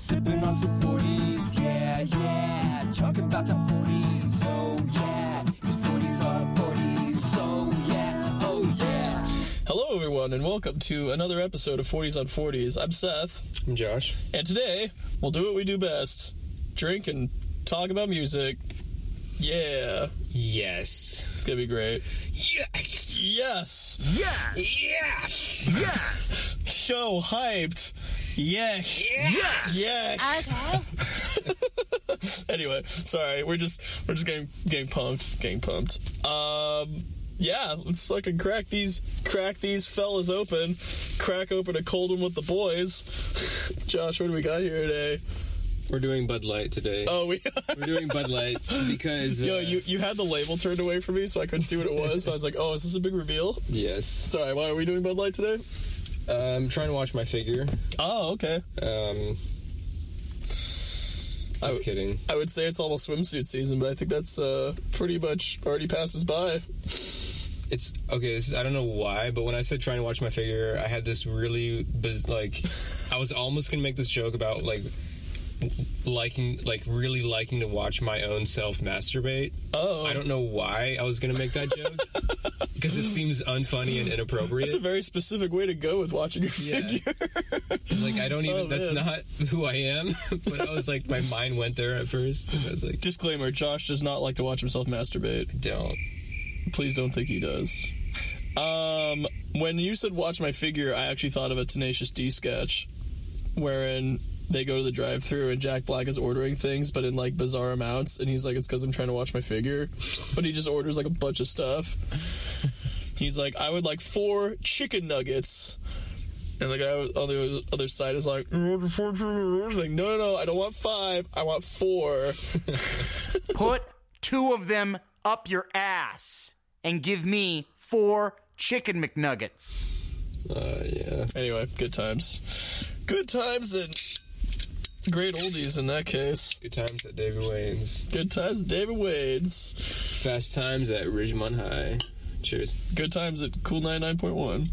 Sipping on some 40s, yeah, yeah. Talking about the 40s, oh yeah. Cause 40s are 40s, so yeah, oh yeah. Hello, everyone, and welcome to another episode of 40s on 40s. I'm Seth, I'm Josh. and today we'll do what we do best drink and talk about music. Yeah, Yes. it's gonna be great. Yes. Yes! Yes. Yes. Show hyped! Yes! Yes. Yes! Okay. Anyway, sorry, we're just we're just getting getting pumped, getting pumped. Um, yeah, let's fucking crack these crack these fellas open. Crack open a cold one with the boys. Josh, what do we got here today? We're doing Bud Light today. Oh, we. We're doing Bud Light because. Uh, Yo, you, you had the label turned away from me, so I couldn't see what it was. So I was like, "Oh, is this a big reveal?" Yes. Sorry, why are we doing Bud Light today? I'm trying to watch my figure. Oh, okay. Um. I- Just kidding. I would say it's almost swimsuit season, but I think that's uh, pretty much already passes by. It's okay. This is I don't know why, but when I said trying to watch my figure, I had this really biz- like I was almost gonna make this joke about like liking like really liking to watch my own self masturbate. Oh, I don't know why I was gonna make that joke because it seems unfunny and inappropriate. It's a very specific way to go with watching your Yeah. figure. Like I don't even. Oh, that's not who I am. but I was like, my mind went there at first. I was like, Disclaimer: Josh does not like to watch himself masturbate. don't. Please don't think he does. Um, when you said watch my figure, I actually thought of a Tenacious D sketch, wherein they go to the drive-through and Jack Black is ordering things, but in like bizarre amounts, and he's like, "It's because I'm trying to watch my figure," but he just orders like a bunch of stuff. He's like, "I would like four chicken nuggets." And the guy on the other side is like, four chicken like, no, no, no, I don't want five. I want four. Put two of them up your ass and give me four chicken McNuggets. Uh, yeah. Anyway, good times. Good times and great oldies in that case. Good times at David Wayne's. Good times at David Wade's. Fast times at Ridgemont High. Cheers. Good times at Cool 99.1.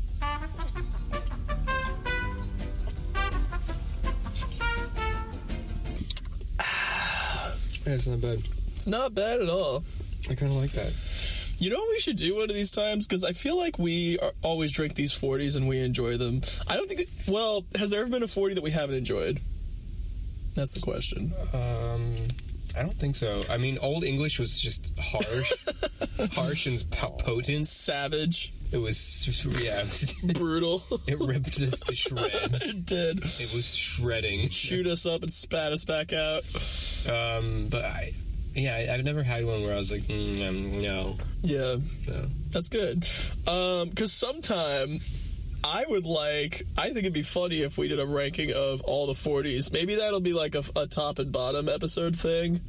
Yeah, it's not bad. It's not bad at all. I kind of like that. You know what we should do one of these times? Because I feel like we are, always drink these 40s and we enjoy them. I don't think, that, well, has there ever been a 40 that we haven't enjoyed? That's the question. Um, I don't think so. I mean, Old English was just harsh, harsh and po- potent. Savage, It was, yeah, brutal. it ripped us to shreds. it did. It was shredding. Shoot us up and spat us back out. Um, but I, yeah, I, I've never had one where I was like, mm, um, no, Yeah. no. That's good. Um, cause sometime I would like, I think it'd be funny if we did a ranking of all the 40s. Maybe that'll be like a, a top and bottom episode thing.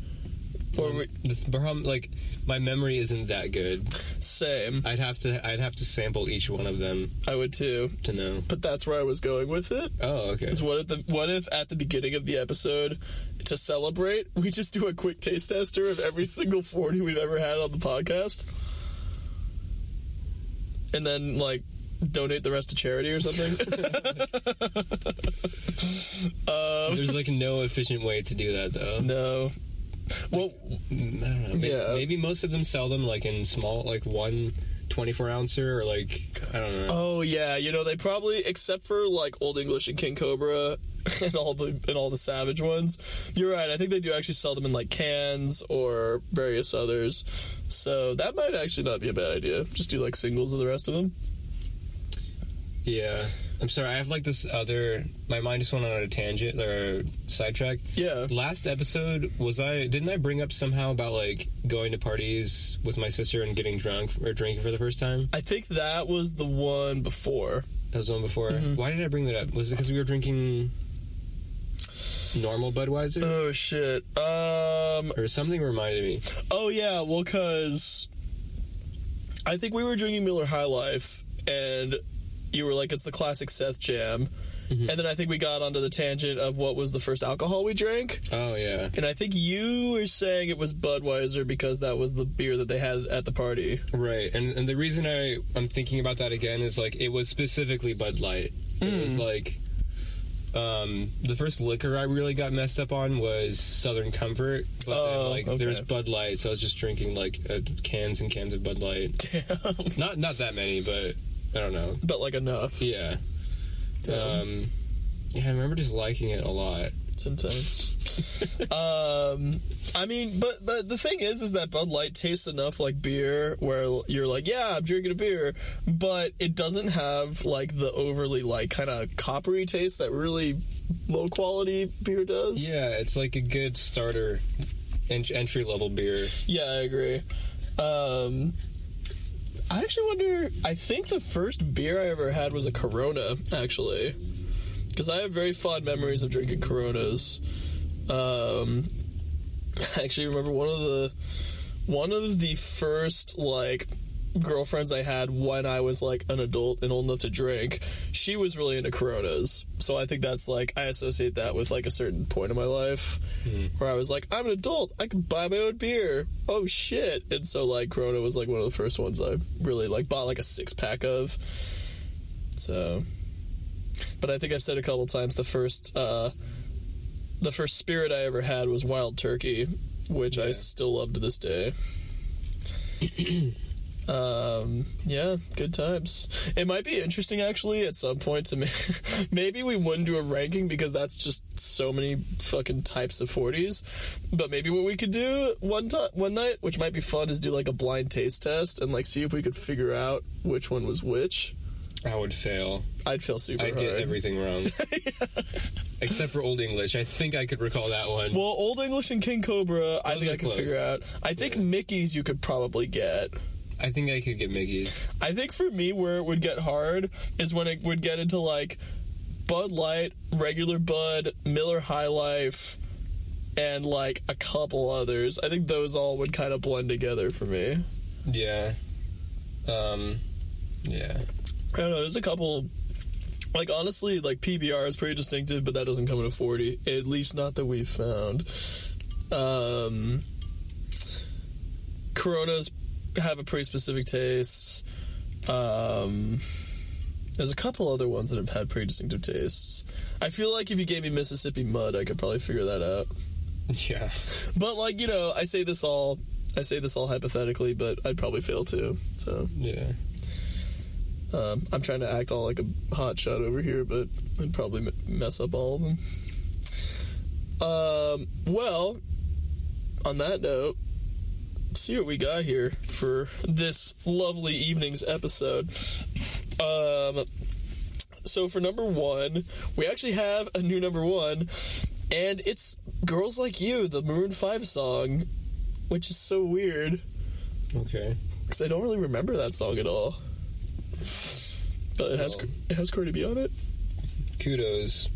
Or we, mm, This problem, like, my memory isn't that good. same. I'd have to, I'd have to sample each one of them I would too. to know. But that's where I was going with it. Oh, okay. Is what if the what if at the beginning of the episode to celebrate we just do a quick taste tester of every single 40 we've ever had on the podcast? And then like donate the rest to charity or something? There's like no efficient way to do that though. no. Well, Mm, I don't know. Maybe, Yeah. maybe most of them sell them like in small, like one 24 ouncer or like I don't know. oh yeah, you know they probably except for like Old English and King Cobra and all the and all the Savage ones. You're right. I think they do actually sell them in like cans or various others. So that might actually not be a bad idea. Just do like singles of the rest of them. Yeah. I'm sorry. I have like this other. My mind just went on a tangent or sidetrack. Yeah. Last episode was I didn't I bring up somehow about like going to parties with my sister and getting drunk or drinking for the first time? I think that was the one before. That was the one before. Why did I bring that up? Was it because we were drinking normal Budweiser? Oh shit. Um. or something reminded me. Oh yeah. Well, cause I think we were drinking Miller High Life, and you were like, "It's the classic Seth Jam," and then I think we got onto the tangent of what was the first alcohol we drank. Oh yeah, And I think you were saying it was Budweiser because that was the beer that they had at the party. right. And and the reason I I'm thinking about that again is like it was specifically Bud Light. It was like Um, the first liquor I really got messed up on was Southern Comfort, but Oh, then, like okay. there's Bud Light, so I was just drinking like uh, cans and cans of Bud Light. Damn. Not not that many, but I don't know. But like enough. Yeah. Damn. Um, yeah, I remember just liking it a lot. It's intense. um, I mean, but but the thing is, is that Bud Light tastes enough like beer, where you're like, yeah, I'm drinking a beer, but it doesn't have like the overly like kind of coppery taste that really low quality beer does. Yeah, it's like a good starter ent- entry level beer. yeah, I agree. Um, I actually wonder. I think the first beer I ever had was a Corona, actually, because I have very fond memories of drinking Coronas. Um, I actually remember one of the one of the first like girlfriends I had when I was like an adult and old enough to drink. She was really into Coronas, so I think that's like I associate that with like a certain point in my life where I was like, I'm an adult, I can buy my own beer. Oh shit! And so like Corona was like one of the first ones I really like bought like a six pack of. So, but I think I've said a couple times the first uh, the first spirit I ever had was Wild Turkey, which I still love to this day. um, yeah, good times. It might be interesting actually at some point to ma- maybe we wouldn't do a ranking because that's just so many fucking types of 40s. But maybe what we could do one time, one night, which might be fun, is do like a blind taste test and like see if we could figure out which one was which. I would fail. I'd feel super I'd hard. get everything wrong. Except for Old English. I think I could recall that one. Well, Old English and King Cobra, I think I could figure out. I think Yeah. Mickey's you could probably get. I think I could get Mickey's. I think for me, where it would get hard is when it would get into like Bud Light, regular Bud, Miller High Life, and like a couple others. I think those all would kind of blend together for me. Yeah. Um. Yeah. I don't know. There's a couple. Like honestly, like PBR is pretty distinctive, but that doesn't come in a forty. At least not that we've found. Um, Coronas have a pretty specific taste. Um, there's a couple other ones that have had pretty distinctive tastes. I feel like if you gave me Mississippi Mud, I could probably figure that out. Yeah. But like you know, I say this all, I say this all hypothetically, but I'd probably fail too. So. Yeah. Um, I'm trying to act all like a hot shot over here, but I'd probably m- mess up all of them. Um, well, on that note, see what we got here for this lovely evening's episode. Um, so for number one, we actually have a new number one, and it's "Girls Like You," the Maroon Five song, which is so weird Okay. because I don't really remember that song at all. But it has Well. it has Cardi B on it. Kudos.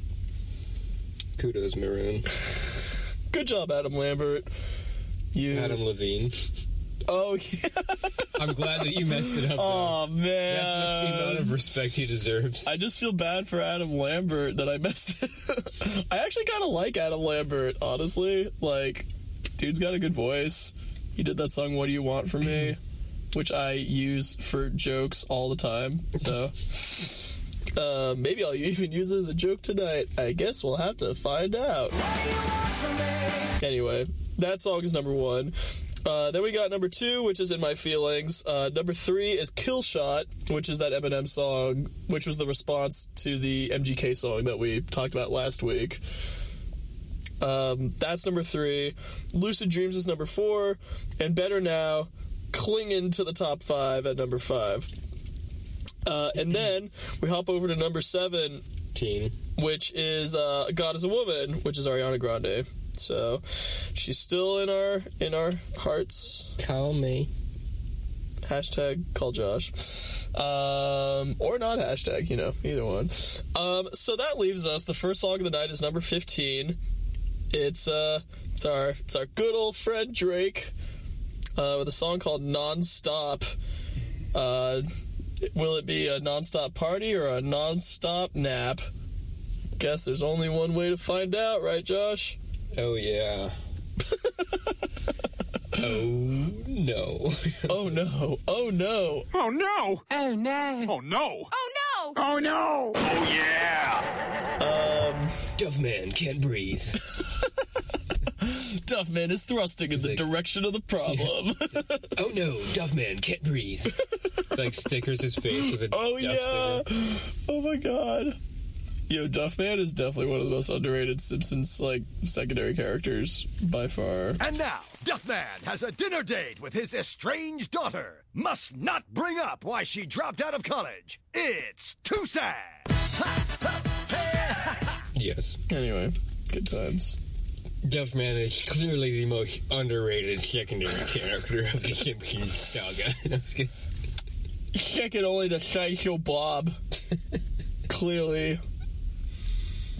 Kudos, Maroon. Good job, Adam Lambert. You. Adam Levine. Oh yeah. I'm glad that you messed it up. though. Oh man. That's, that's the amount of respect he deserves. I just feel bad for Adam Lambert that I messed it. I actually kind of like Adam Lambert, honestly. Like, dude's got a good voice. He did that song "What Do You Want From Me," which I use for jokes all the time. So. Uh, maybe I'll even use it as a joke tonight. I guess we'll have to find out. Anyway, that song is number one. Uh, then we got number two, which is In My Feelings. Uh, number three is Kill Shot, which is that Eminem song, which was the response to the MGK song that we talked about last week. Um, that's number three. Lucid Dreams is number four. And Better Now, clinging to the top five at number five. Uh, and then we hop over to number seven, Teen. which is uh, God is a Woman, which is Ariana Grande. So she's still in our in our hearts. Call me. Hashtag call Josh. Um, or not hashtag, you know, either one. Um, so that leaves us. The first song of the night is number fifteen. It's uh, it's our it's our good old friend Drake, uh, with a song called "Non-Stop." Uh, will it be a non-stop party or a non-stop nap? Guess there's only one way to find out, right, Josh? Oh yeah. oh no. Oh no! Oh no! Oh no! Oh no. Oh no! Oh no. Oh no! Oh yeah! Um, Duff man can't breathe. Duff Man is thrusting in the like- direction of the problem. oh no, Duff man can't breathe. like stickers his face with a oh Duff yeah. sticker. Oh my god. Yo, Duff Man is definitely one of the most underrated Simpsons like secondary characters by far. And now, Duffman has a dinner date with his estranged daughter. Must not bring up why she dropped out of college. It's too sad. Yes. Anyway, good times. Duffman is clearly the most underrated secondary character of the Simpsons saga. No, I'm. Second only to Sideshow Bob. Clearly.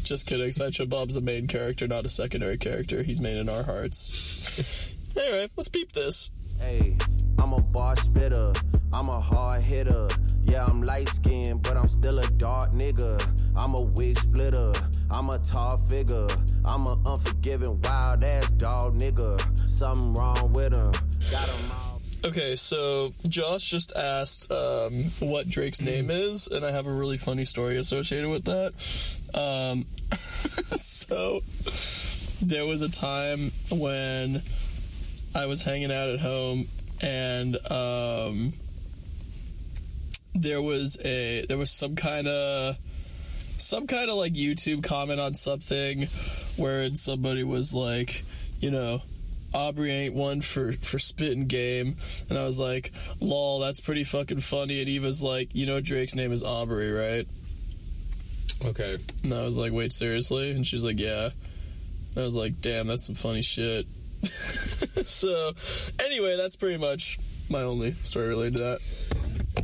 Just kidding. Sideshow Bob's a main character, not a secondary character. He's main in our hearts. anyway, let's peep this. Hey, I'm a bar spitter. I'm a hard hitter. Yeah, I'm light skinned, but I'm still a dark nigga. I'm a wig splitter. I'm a tall figure. I'm a unforgiving, wild ass dog nigga. Something wrong with him. Got him all. Okay, so Josh just asked um, what Drake's name is, and I have a really funny story associated with that. Um, so there was a time when I was hanging out at home, and um, there was a there was some kind of some kind of like YouTube comment on something where somebody was like, you know, Aubrey ain't one for for spitting game, and I was like, lol, that's pretty fucking funny. And Eva's like, you know, Drake's name is Aubrey, right? Okay. And I was like, wait, seriously? And she's like, yeah. And I was like, damn, that's some funny shit. so, anyway, that's pretty much my only story related to that.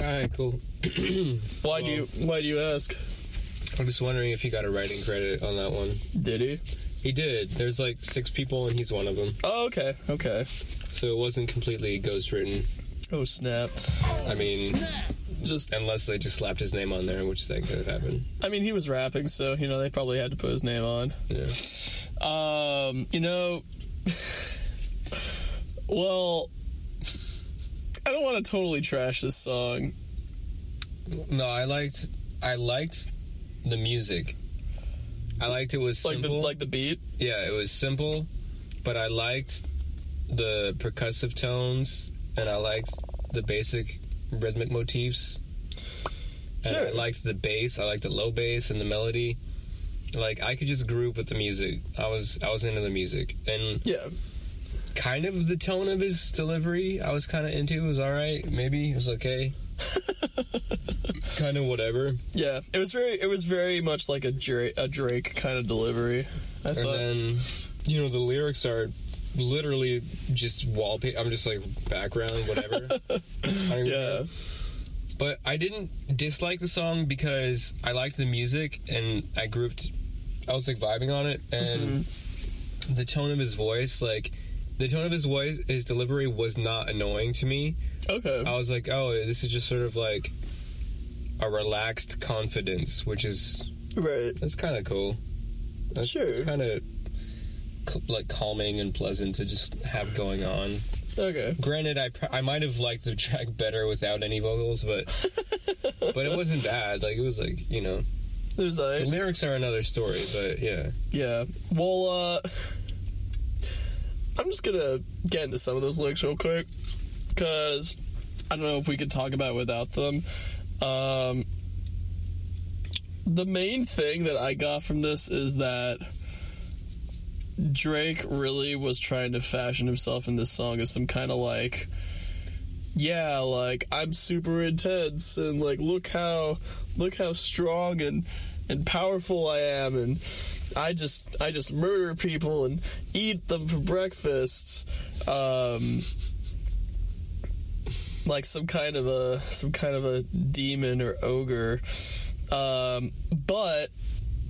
All right, cool. Why do you Why do you ask? I'm just wondering if he got a writing credit on that one. Did he? He did. There's like six people, and he's one of them. Oh, okay, okay. So it wasn't completely ghostwritten. Oh snap! I mean, Just, unless they just slapped his name on there, which that could have happened. I mean, he was rapping, so you know they probably had to put his name on. Yeah. Um, you know, well, I don't want to totally trash this song. No, I liked. I liked the music. I liked it was Like the like the beat. yeah, it was simple, but I liked the percussive tones and I liked the basic rhythmic motifs. And I liked the bass. I liked the low bass and the melody. Like I could just groove with the music. I was I was into the music and Yeah, kind of the tone of his delivery. I was kind of into. It was all right. Maybe it was okay. kind of whatever. yeah. It was very, it was very much like a Drake, a Drake kind of delivery. I And thought. then, you know, the lyrics are literally just wallpaper. I'm just like background, whatever. I yeah. But I didn't dislike the song because I liked the music and I grooved. I was like vibing on it, and mm-hmm. the tone of his voice, like the tone of his voice, his delivery was not annoying to me. okay. I was like, oh, this is just sort of like a relaxed confidence, which is right. that's kind of cool. That's, Sure. It's kind of like calming and pleasant to just have going on. Okay. Granted, I pr- I might have liked the track better without any vocals, but but it wasn't bad. Like it was like you know There's the lyrics are another story, but yeah. yeah. Well, uh, I'm just gonna get into some of those lyrics real quick because I don't know if we could talk about it without them. Um, the main thing that I got from this is that Drake really was trying to fashion himself in this song as some kind of like yeah, like I'm super intense and like look how look how strong and and powerful I am and I just I just murder people and eat them for breakfast. Um like some kind of a some kind of a demon or ogre. Um but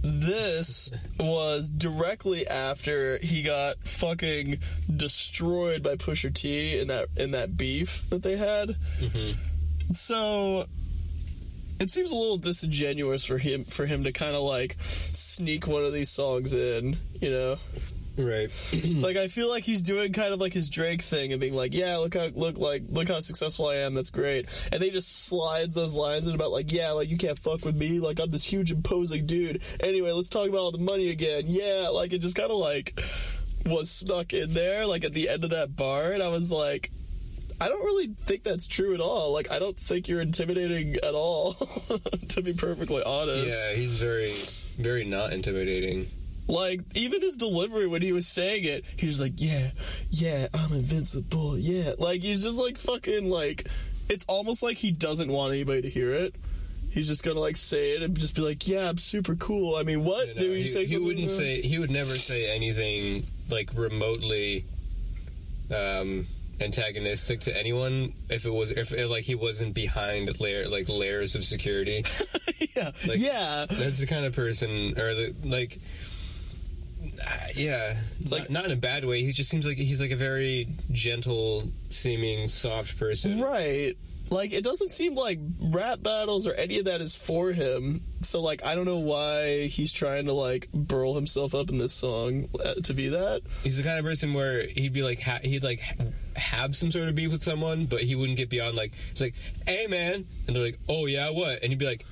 this was directly after he got fucking destroyed by Pusha T in that in that beef that they had. Mm-hmm. So it seems a little disingenuous for him for him to kind of like sneak one of these songs in, you know. Right. like I feel like he's doing kind of like his Drake thing and being like, yeah, look how look like look how successful I am. That's great. And they just slides those lines in about like, yeah, like you can't fuck with me. Like I'm this huge imposing dude. Anyway, let's talk about all the money again. Yeah, like it just kind of like was snuck in there like at the end of that bar, and I was like. I don't really think that's true at all. Like, I don't think you're intimidating at all, to be perfectly honest. Yeah, he's very, very not intimidating. Like, even his delivery when he was saying it, he was like, yeah, yeah, I'm invincible, yeah. Like, he's just like fucking, like, it's almost like he doesn't want anybody to hear it. He's just gonna, like, say it and just be like, yeah, I'm super cool. I mean, what? You know, Do he, say he wouldn't say he would never say anything like remotely um antagonistic to anyone if it was if it, like he wasn't behind layer like layers of security yeah. like- yeah. that's the kind of person or the like yeah it's like- like not in a bad way he just seems like he's like a very gentle seeming soft person Right. Like, it doesn't seem like rap battles or any of that is for him. So, like, I don't know why he's trying to, like, burl himself up in this song uh, to be that. he's the kind of person where he'd be like ha- he'd like ha- have some sort of beef with someone but he wouldn't get beyond like it's like hey man and they're like oh yeah what and he'd be like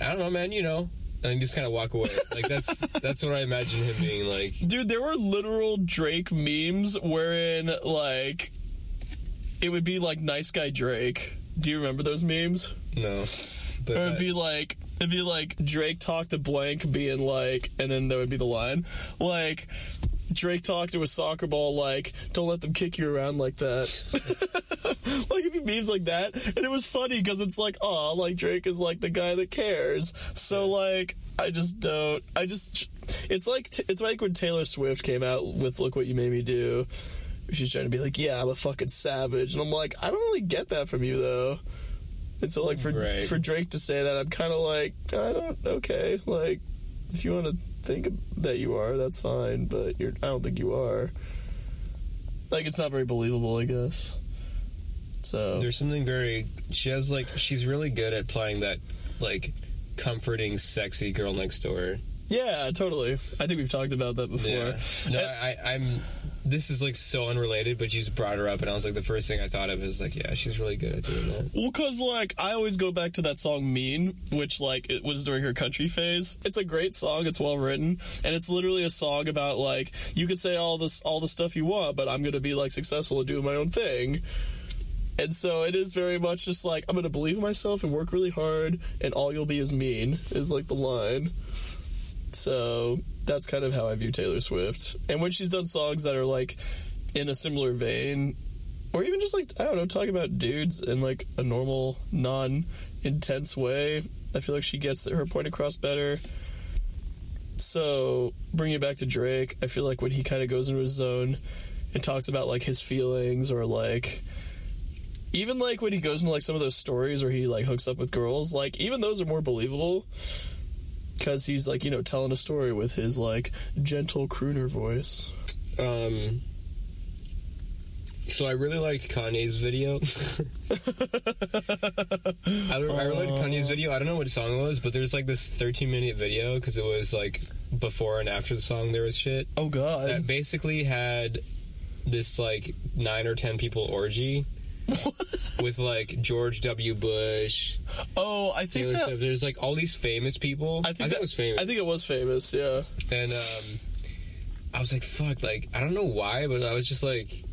i don't know man you know and just kind of walk away like that's that's what i imagine him being like Dude, there were literal Drake memes wherein, like, it would be like nice guy Drake. Do you remember those memes? no Or it'd that- be like, it'd be like Drake talked to blank being like, and then there would be the line. Like, Drake talked to a soccer ball like, don't let them kick you around like that. like, if he memes like that. And it was funny because it's like, oh, like Drake is like the guy that cares. So, like, I just don't. I just. It's like it's like when Taylor Swift came out with "Look What You Made Me Do." She's trying to be like, "Yeah, I'm a fucking savage," and I'm like, I don't really get that from you though. And so, like for Right. for Drake to say that, I'm kind of like, I don't. Okay, like if you want to think that you are, that's fine, but you're. I don't think you are. Like it's not very believable, I guess. So there's something very she has like she's really good at playing that like comforting sexy girl next door yeah, totally. I think we've talked about that before. Yeah. No, I, I'm. This is like so unrelated, but you just brought her up, and I was like, the first thing I thought of is like, yeah, she's really good at doing that. Well, cause like I always go back to that song "Mean," which like it was during her country phase. It's a great song. It's well written, and it's literally a song about like you could say all this all the stuff you want, but I'm gonna be like successful and doing my own thing. And so it is very much just like I'm gonna believe in myself and work really hard, and all you'll be is mean is like the line. So that's kind of how I view Taylor Swift. And when she's done songs that are like in a similar vein, or even just like I don't know, talking about dudes in like a normal, non-intense way. I feel like she gets her point across better. So bringing it back to Drake, I feel like when he kind of goes into his zone and talks about like his feelings or like even like when he goes into like some of those stories where he like hooks up with girls, like even those are more believable because he's like you know telling a story with his like gentle crooner voice. Um. So I really liked Kanye's video. I, I really liked Kanye's video. I don't know what song it was, but there's like this 13 minute video because it was like before and after the song. There was shit Oh God! that basically had this like nine or ten people orgy with like George W. Bush, oh, I think that. There's like all these famous people. I think, that, it was famous. I think it was famous. Yeah. and um, I was like, "Fuck!" Like I don't know why, but I was just like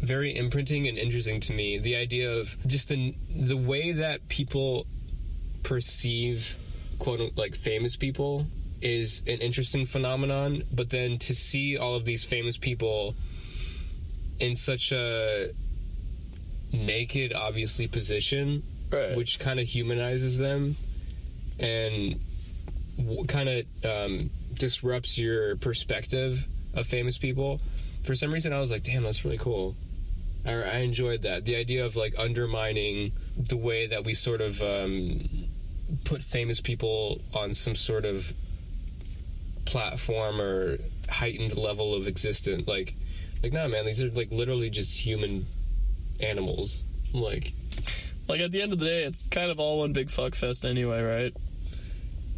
very imprinting and interesting to me. The idea of just the the way that people perceive quote like famous people is an interesting phenomenon. But then to see all of these famous people in such a naked, obviously position, Right. which kind of humanizes them and w- kind of um, disrupts your perspective of famous people. For some reason, I was like, "Damn, that's really cool." I, I enjoyed that. The idea of like undermining the way that we sort of um, put famous people on some sort of platform or heightened level of existence. Like, like, nah, man, these are like literally just human animals. Like, Like at the end of the day, it's kind of all one big fuck fest anyway, right?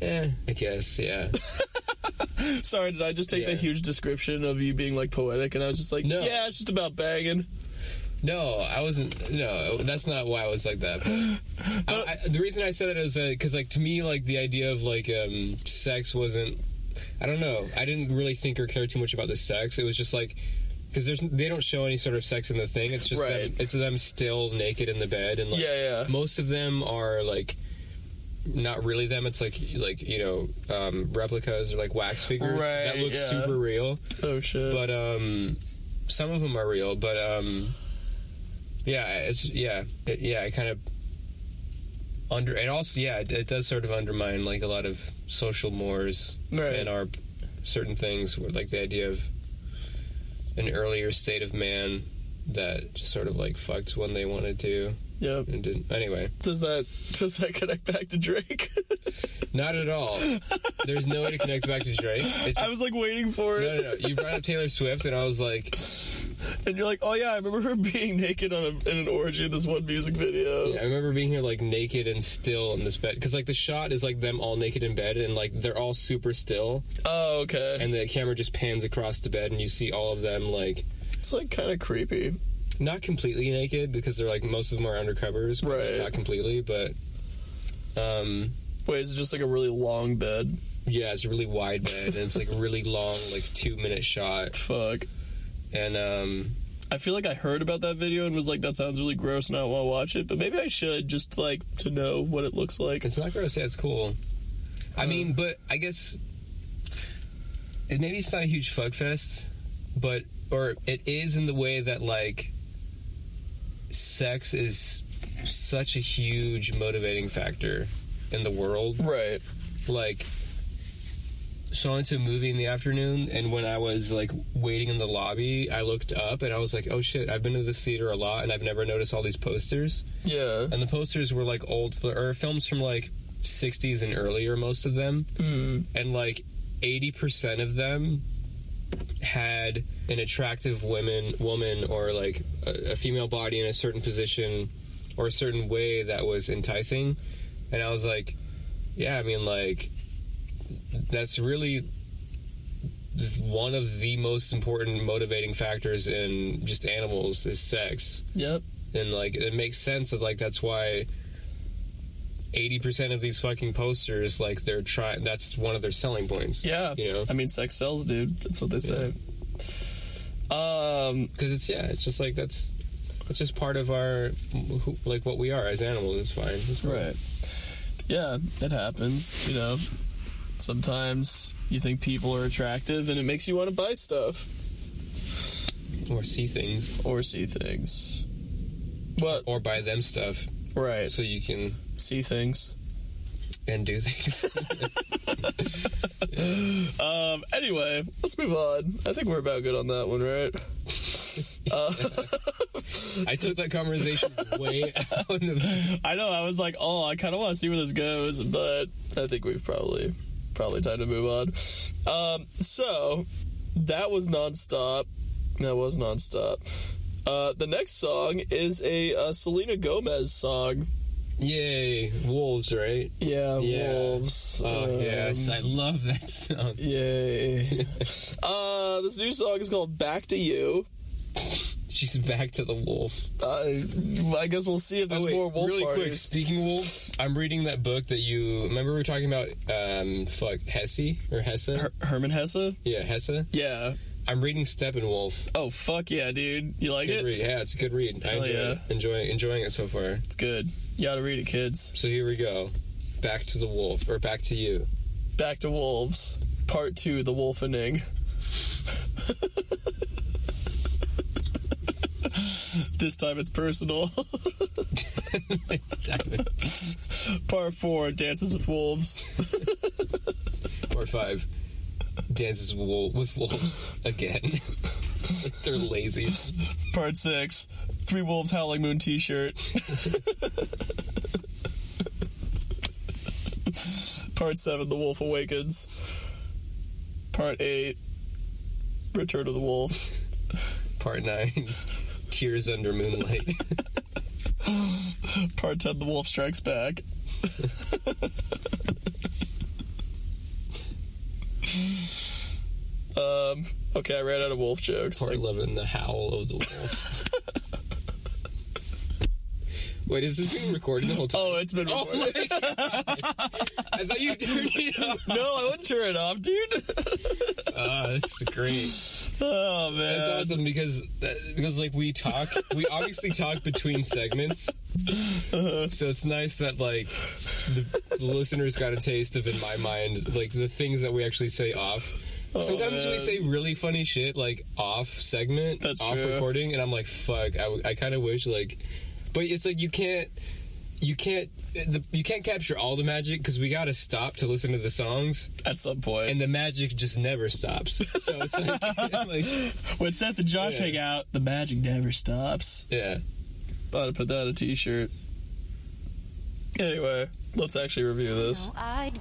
Yeah, I guess, yeah. Sorry, did I just take Yeah. the huge description of you being like poetic, and I was just like, No. yeah, it's just about banging. No, I wasn't. No, that's not why I was like that. But I, I, the reason I said it is because, like, to me, like the idea of like um, sex wasn't. I don't know. I didn't really think or care too much about the sex. It was just like because there's they don't show any sort of sex in the thing. It's just Right. them, it's them still naked in the bed, and like, Yeah, yeah. most of them are like. Not really them. It's like like you know um, replicas or like wax figures that Right, look yeah. super real Oh shit! but um some of them are real but um yeah it's yeah it, yeah it kind of under it also yeah it, it does sort of undermine like a lot of social mores Right. and our certain things like the idea of an earlier state of man that just sort of like fucked when they wanted to. Yep. and didn't anyway. Does that does that connect back to Drake? not at all. There's no way to connect back to drake. It's I was like waiting for it, no no no. You brought up taylor swift and i was like and you're like, oh yeah, I remember her being naked on a, in an orgy in this one music video. Yeah, I remember being here like naked and still in this bed because like the shot is like them all naked in bed and like they're all super still Oh okay, and the camera just pans across the bed and you see all of them like it's like kind of creepy. not completely naked because they're like most of them are undercovers, Right. Not completely, but um, Wait, is it just like a really long bed? yeah, it's a really wide bed and it's like a really long like two minute shot Fuck. And um, I feel like I heard about that video and was like, that sounds really gross and I don't want to watch it, but maybe I should just like to know what it looks like. it's not gross. Yeah, it's cool. I mean, but I guess it maybe it's not a huge fuck fest, but or it is in the way that like sex is such a huge motivating factor in the world. Right. Like, so I went to a movie in the afternoon, and when I was like waiting in the lobby, I looked up and I was like, "Oh shit! I've been to this theater a lot, and I've never noticed all these posters." Yeah. And the posters were like old or films from like 60s and earlier, most of them, Mm. and like 80% of them had an attractive woman woman or like a, a female body in a certain position or a certain way that was enticing and i was like yeah i mean like that's really one of the most important motivating factors in just animals is sex Yep. and like it makes sense that like that's why 80% of these fucking posters like they're trying that's one of their selling points Yeah. you know I mean, sex sells, dude. That's what they say. Um. because it's yeah it's just like that's it's just part of our like what we are as animals it's fine it's. Right. Yeah, it happens. You know, sometimes you think people are attractive, and it makes you want to buy stuff or see things or see things. What? or buy them stuff Right. so you can see things. and do things Um. Anyway, let's move on. I think we're about good on that one, right? i took that conversation way out of I know. I was like, oh, I kind of want to see where this goes, but I think we've probably probably time to move on. Um, so that was nonstop. That was nonstop. Uh, the next song is a uh, Selena Gomez song. yay wolves right Yeah, Yeah. wolves. oh Um, yes i love that song Yay. uh, this new song is called Back to You. She's back to the wolf Uh, I guess we'll see if there's Oh, wait, more wolf really quick. parties. Speaking of wolves, I'm reading that book that you remember we were talking about. Um, fuck Hesse or Hesse? Her- Hermann Hesse? yeah, Hesse. Yeah. I'm reading Steppenwolf. Oh, fuck yeah, dude. You like good it? Read. Yeah, it's a good read. I enjoy yeah. it. Enjoy enjoying it so far. It's good. You gotta read it, kids. So here we go. Back to the wolf, or back to you. Back to Wolves, Part 2 The Wolfening. this time it's personal. Part 4 Dances with Wolves. or five. Dances with wolves again. They're lazy. Part 6 Three Wolves Howling Moon t shirt. Part 7 The Wolf Awakens. Part 8 Return of the Wolf. Part nine. Tears under moonlight. Part 10 The Wolf Strikes Back. Um, okay, I ran out of wolf jokes. Part Like, 11, The Howl of the Wolf. Wait, is this being recorded the whole time? oh, it's been Oh recorded. my god! I thought you turned it off. no, I wouldn't turn it off, dude. Ah, that's great. oh man, That's awesome because that, because like we talk, we obviously talk between segments. So it's nice that like the, the listeners got a taste of, in my mind, like the things that we actually say off. Sometimes we man. say really funny shit like off segment, That's off true. recording, and I'm like, fuck. I, I kind of wish like, but it's like you can't. You can't the, you can't capture all the magic because we got to stop to listen to the songs, at some and the magic just never stops. So it's like, like when Seth and Josh Yeah. hang out, the magic never stops. yeah. About to put that on a t-shirt. Anyway, let's actually review this. I'd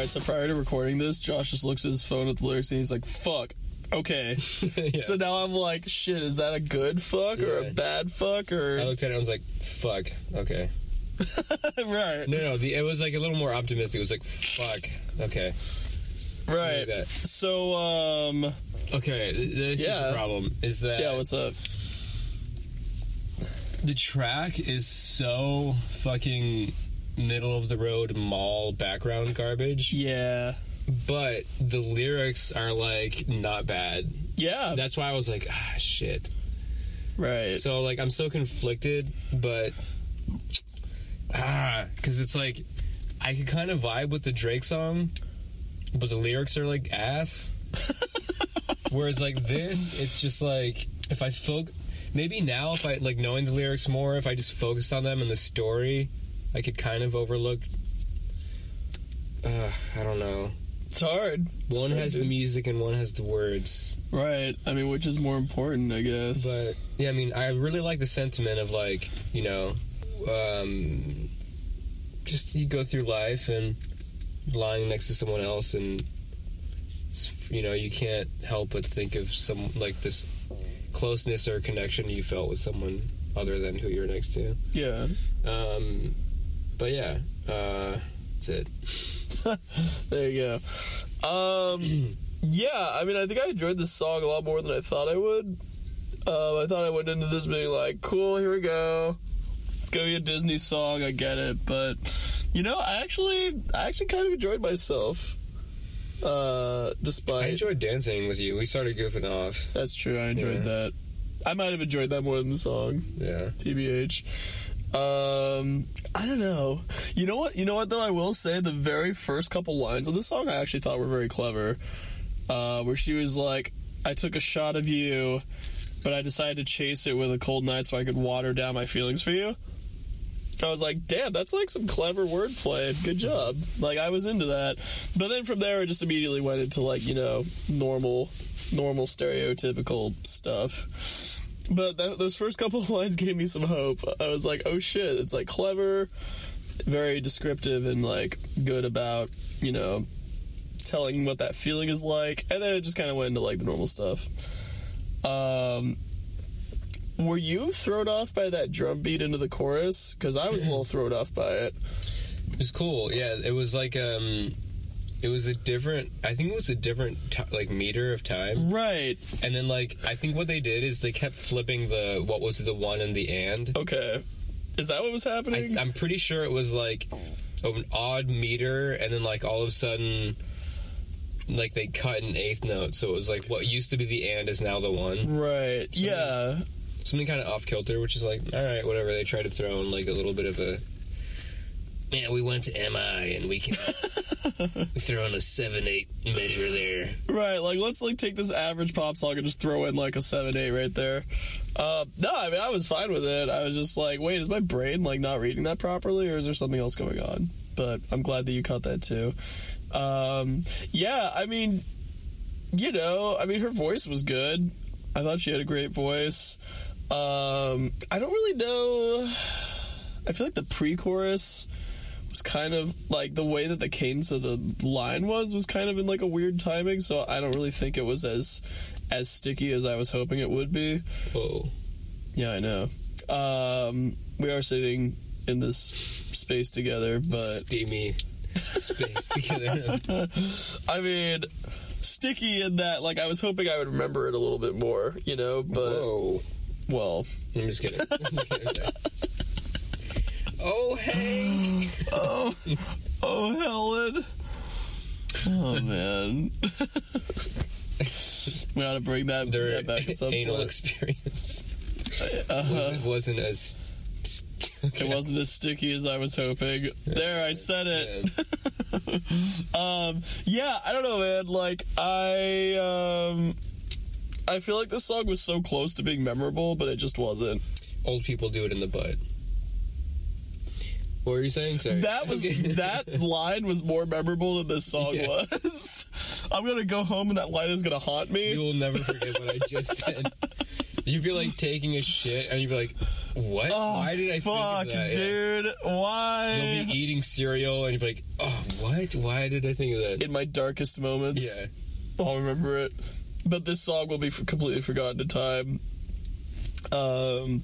right, so prior to recording this, Josh just looks at his phone at the lyrics and he's like, "Fuck." Okay. Yeah. So now I'm like, shit, is that a good fuck or a bad fuck I or looked at it and I was like, fuck. Okay. right, No, no, the, it was like a little more optimistic. It was like, fuck. Okay. right. that. So um, Okay, this, this is Yeah. the problem. Is that yeah, what's up? the track is so fucking middle of the road mall background garbage, Yeah, but the lyrics are like not bad. yeah, That's why I was like, ah, shit. right. So like I'm so conflicted, but ah, because it's like I could kind of vibe with the Drake song, but the lyrics are like ass. Whereas like this, it's just like if I focus, maybe now if I like knowing the lyrics more, if I just focused on them and the story, I could kind of overlook. Uh, I don't know. it's hard. It's One hard, has the music and one has the words. right. I mean, which is more important, I guess. But yeah, I mean, I really like the sentiment of like, you know, um, just you go through life and lying next to someone else, and you know, you can't help but think of some like this closeness or connection you felt with someone other than who you're next to. yeah, Um, but yeah, uh, that's it. there you go. Um, yeah, I mean, I think I enjoyed this song a lot more than I thought I would. Um, I thought I went into this being like, cool, here we go. It's gonna be a Disney song, I get it, but you know, I actually, I actually kind of enjoyed myself. Uh, despite I enjoyed dancing with you. We started goofing off. that's true, I enjoyed Yeah. that. I might have enjoyed that more than the song. Yeah. TBH. Um, I don't know. You know what? You know what though? I will say the very first couple lines of the song I actually thought were very clever. Uh, where she was like, "I took a shot of you, but I decided to chase it with a cold night so I could water down my feelings for you." I was like, "Damn, that's like some clever wordplay. Good job." Like I was into that, but then from there it just immediately went into like you know normal, normal stereotypical stuff. But those first couple of lines gave me some hope. I was like, oh shit, it's like clever, very descriptive, and like good about, you know, telling what that feeling is like. And then it just kind of went into like the normal stuff. Um, were you thrown off by that drum beat into the chorus? Because I was a little thrown off by it. It was cool. Yeah, it was like um, it was a different. I think it was a different t- like meter of time. Right. And then like I think what they did is they kept flipping the what was the one and the and. Okay. Is that what was happening? I'm pretty sure it was like an odd meter, and then like all of a sudden. Like they cut an eighth note, so it was like what used to be the and is now the one. right. Yeah. Something kind of off kilter, which is like, all right, whatever. They try to throw in like a little bit of a. Man, we went to MI and we can throw in a seven eight measure there. Right, like let's like take this average pop song and just throw in like a seven eight right there. Uh, no, I mean I was fine with it. I was just like, wait, is my brain like not reading that properly, or is there something else going on? But I'm glad that you caught that too. Um, yeah, I mean, you know, I mean her voice was good. I thought she had a great voice. Um, I don't really know. I feel like the pre-chorus was kind of like the way that the cadence of the line was was kind of in like a weird timing. So I don't really think it was as as sticky as I was hoping it would be. Whoa. Yeah, I know. Um, we are sitting in this space together, but Steamy space together. I mean, sticky in that like I was hoping I would remember it a little bit more, you know. But Whoa. well, I'm just kidding. I'm just kidding. Oh, Hank. oh, oh, Helen. Oh man, we ought to bring that, Their that back at some anal point. experience Uh-huh. wasn't, wasn't as. It wasn't as sticky as I was hoping. There, I said it. um, yeah, I don't know, man. Like, I, um, I feel like this song was so close to being memorable, but it just wasn't. Old people do it in the butt. What were you saying? Sorry. That was that line was more memorable than this song Yeah. was. I'm gonna go home and that line is gonna haunt me. You will never forget what I just said. You'd be like taking a shit, and you'd be like, "What? Oh, Why did I fuck, think of that?" Yeah. dude? Why? You'll be eating cereal, and you'd be like, "Oh, what? Why did I think of that?" in my darkest moments. Yeah. I'll remember it. But this song will be completely forgotten in time. Um,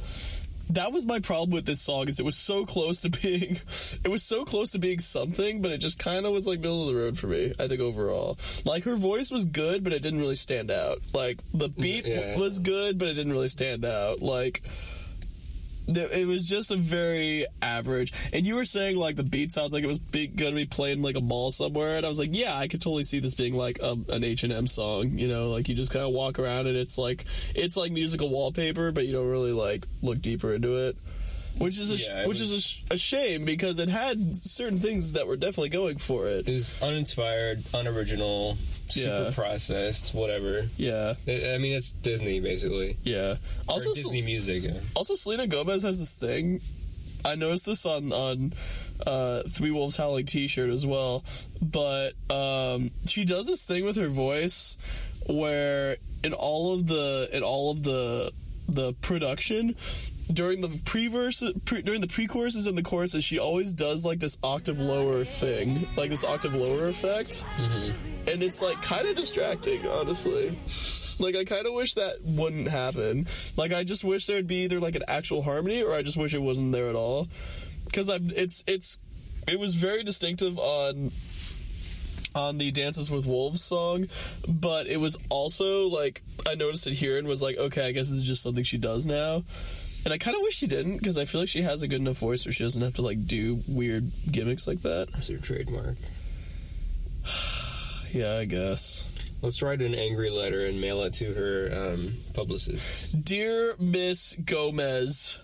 that was my problem with this song is it was so close to being, it was so close to being something, but it just kind of was like middle of the road for me. I think overall, like her voice was good, but it didn't really stand out. Like the mm, beat Yeah. was good, but it didn't really stand out. Like it was just a very average. And you were saying like the beat sounds like it was be, going to be played in like a mall somewhere, and I was like, yeah, I could totally see this being like a, an H and M song. You know, like you just kind of walk around and it's like it's like musical wallpaper, but you don't really like look deeper into it. Which is a Yeah, it which is a, sh- a shame because it had certain things that were definitely going for it. It was uninspired, unoriginal, super Yeah. processed, whatever. Yeah, I I mean, it's Disney basically. yeah. Also, or Disney music. yeah. Also, Selena Gomez has this thing. I noticed this on on uh, Three Wolves Howling T-shirt as well, but um, she does this thing with her voice where in all of the in all of the the production during the pre-verse pre, during the pre-choruses and the choruses she always does like this octave lower thing like this octave lower effect mm-hmm. and it's like kind of distracting honestly like I kind of wish that wouldn't happen. Like I just wish there'd be either like an actual harmony or I just wish it wasn't there at all. Cuz I'm it's it's it was very distinctive on on the Dances with Wolves song, but it was also like I noticed it here and was like, okay, I guess this is just something she does now. And I kind of wish she didn't because I feel like she has a good enough voice where she doesn't have to like do weird gimmicks like that. It's her trademark. Yeah, I guess. Let's write an angry letter and mail it to her um, publicist. Dear Miss Gomez,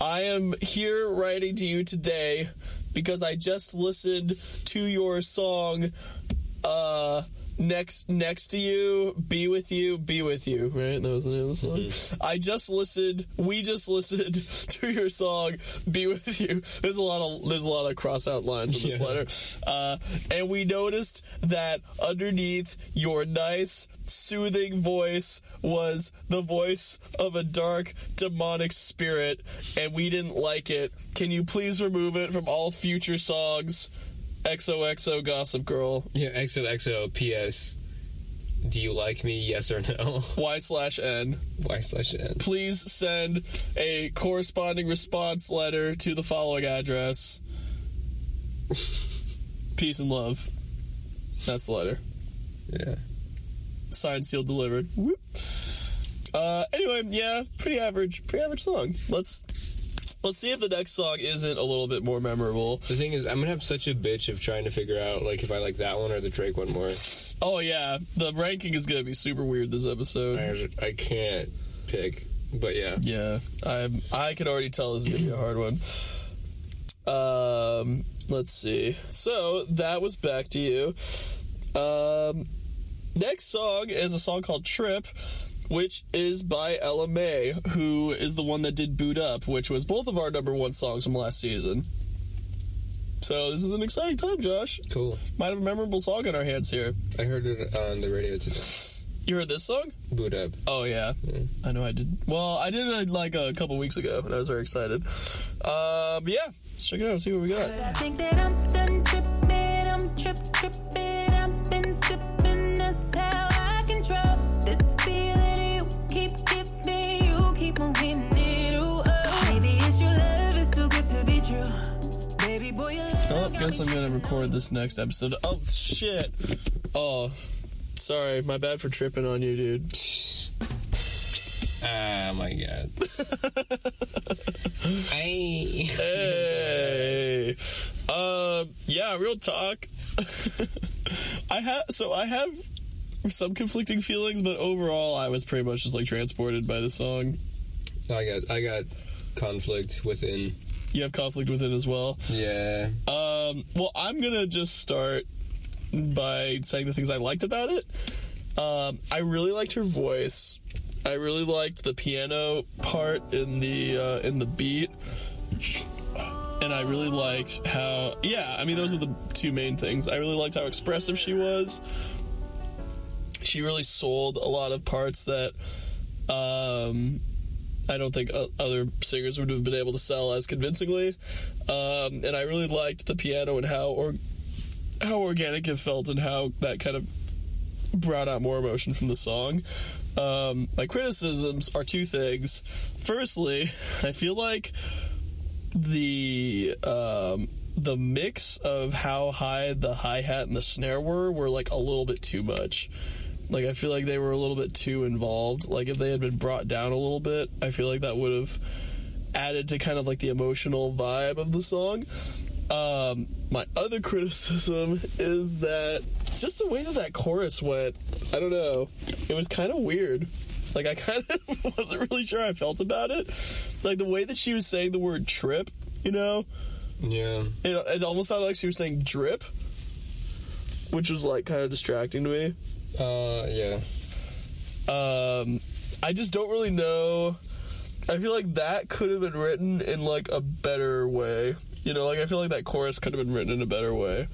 I am here writing to you today because I just listened to your song uh next next to you be with you be with you right that was the name of the song i just listened we just listened to your song be with you there's a lot of there's a lot of cross out lines in this Yeah. letter uh, and we noticed that underneath your nice, soothing voice was the voice of a dark, demonic spirit, and we didn't like it. Can you please remove it from all future songs? XOXO Gossip Girl. Yeah, XOXO. P.S. Do you like me? Yes or no? Y slash N. Y slash N. Please send a corresponding response letter to the following address. Peace and love. That's the letter. Yeah. signed, sealed, delivered. Whoop. Uh, anyway, yeah, pretty average, pretty average song. Let's let's see if the next song isn't a little bit more memorable. The thing is, I'm gonna have such a bitch of trying to figure out like if I like that one or the Drake one more. Oh yeah, the ranking is gonna be super weird this episode. I, I can't pick, but yeah. Yeah, I I can already tell this is gonna be a hard one. Um, let's see. So that was back to you. Um, next song is a song called Trip, which is by Ella Mai, who is the one that did Boo'd Up, which was both of our number one songs from last season. So this is an exciting time, Josh. Cool. Might have a memorable song in our hands here. I heard it on the radio today. You heard this song? Boo'd up. Oh yeah, I know I did. Well, I did it like a couple weeks ago, and I was very excited. Uh, but yeah, let's check it out. And see what we got. Guess I'm gonna record this next episode. Oh shit. Oh, sorry, my bad for tripping on you, dude. Ah, my god. hey. Hey. Uh, yeah, real talk. I have so I have some conflicting feelings, but overall, I was pretty much just like transported by the song. I got. I got conflict within. You have conflict with it as well. Yeah. Um, well, I'm gonna just start by saying the things I liked about it. Um, I really liked her voice. I really liked the piano part in the uh, in the beat, and I really liked how. Yeah, I mean those are the two main things. I really liked how expressive she was. She really sold a lot of parts that um, I don't think other singers would have been able to sell as convincingly. Um, and I really liked the piano and how or how organic it felt and how that kind of brought out more emotion from the song. Um, my criticisms are two things. Firstly, I feel like the um, the mix of how high the hi hat and the snare were were like a little bit too much. Like I feel like they were a little bit too involved. Like if they had been brought down a little bit, I feel like that would have added to kind of like the emotional vibe of the song. Um, my other criticism is that just the way that that chorus went, I don't know, it was kind of weird. Like I kind of wasn't really sure I felt about it. Like the way that she was saying the word trip, you know, Yeah. it, it almost sounded like she was saying drip, which was like kind of distracting to me. Uh. Yeah. Um, I just don't really know. I feel like that could have been written in like a better way. You know, like I feel like that chorus could have been written in a better way.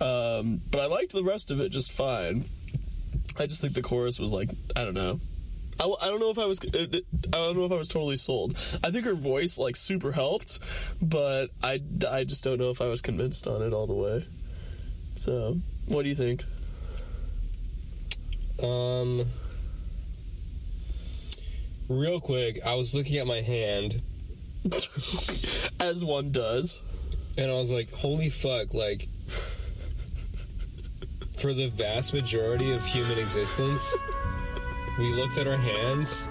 Um, but I liked the rest of it just fine. I just think the chorus was like I don't know. I, I don't know if I was I don't know if I was totally sold. I think her voice like super helped, but I, I just don't know if I was convinced on it all the way. So, what do you think? Um. Real quick, I was looking at my hand As one does. and I was like, holy fuck, like. For the vast majority of human existence, we looked at our hands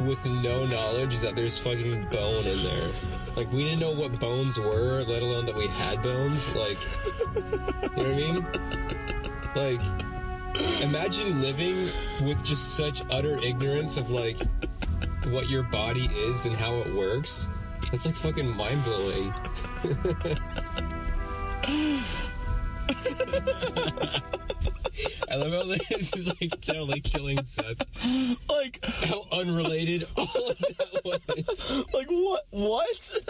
with no knowledge that there's fucking bone in there. Like, we didn't know what bones were, let alone that we had bones. Like, you know what I mean? Like, imagine living with just such utter ignorance of, like, what your body is and how it works. That's like fucking mind blowing. I love how this is like totally killing Seth. Like, How unrelated all of that was. like what? What?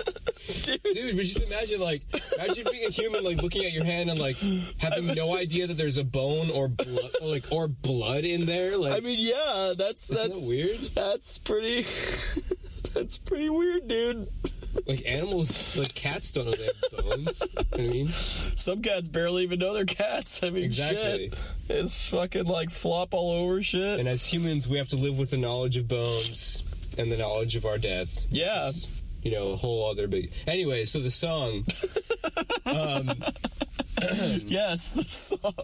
Dude. Dude, but just imagine like imagine being a human like looking at your hand and like having no idea that there's a bone or blood or, like or blood in there. Like I mean, yeah, that's Isn't that that's weird? That's pretty. that's pretty weird, dude. Like animals like cats don't know they have bones. You know what I mean? Some cats barely even know they're cats. I mean, Exactly. shit. It's fucking like flop all over shit. And as humans we have to live with the knowledge of bones and the knowledge of our death. yeah. you know, a whole other big. Anyway, so the song, um, Yes, the song.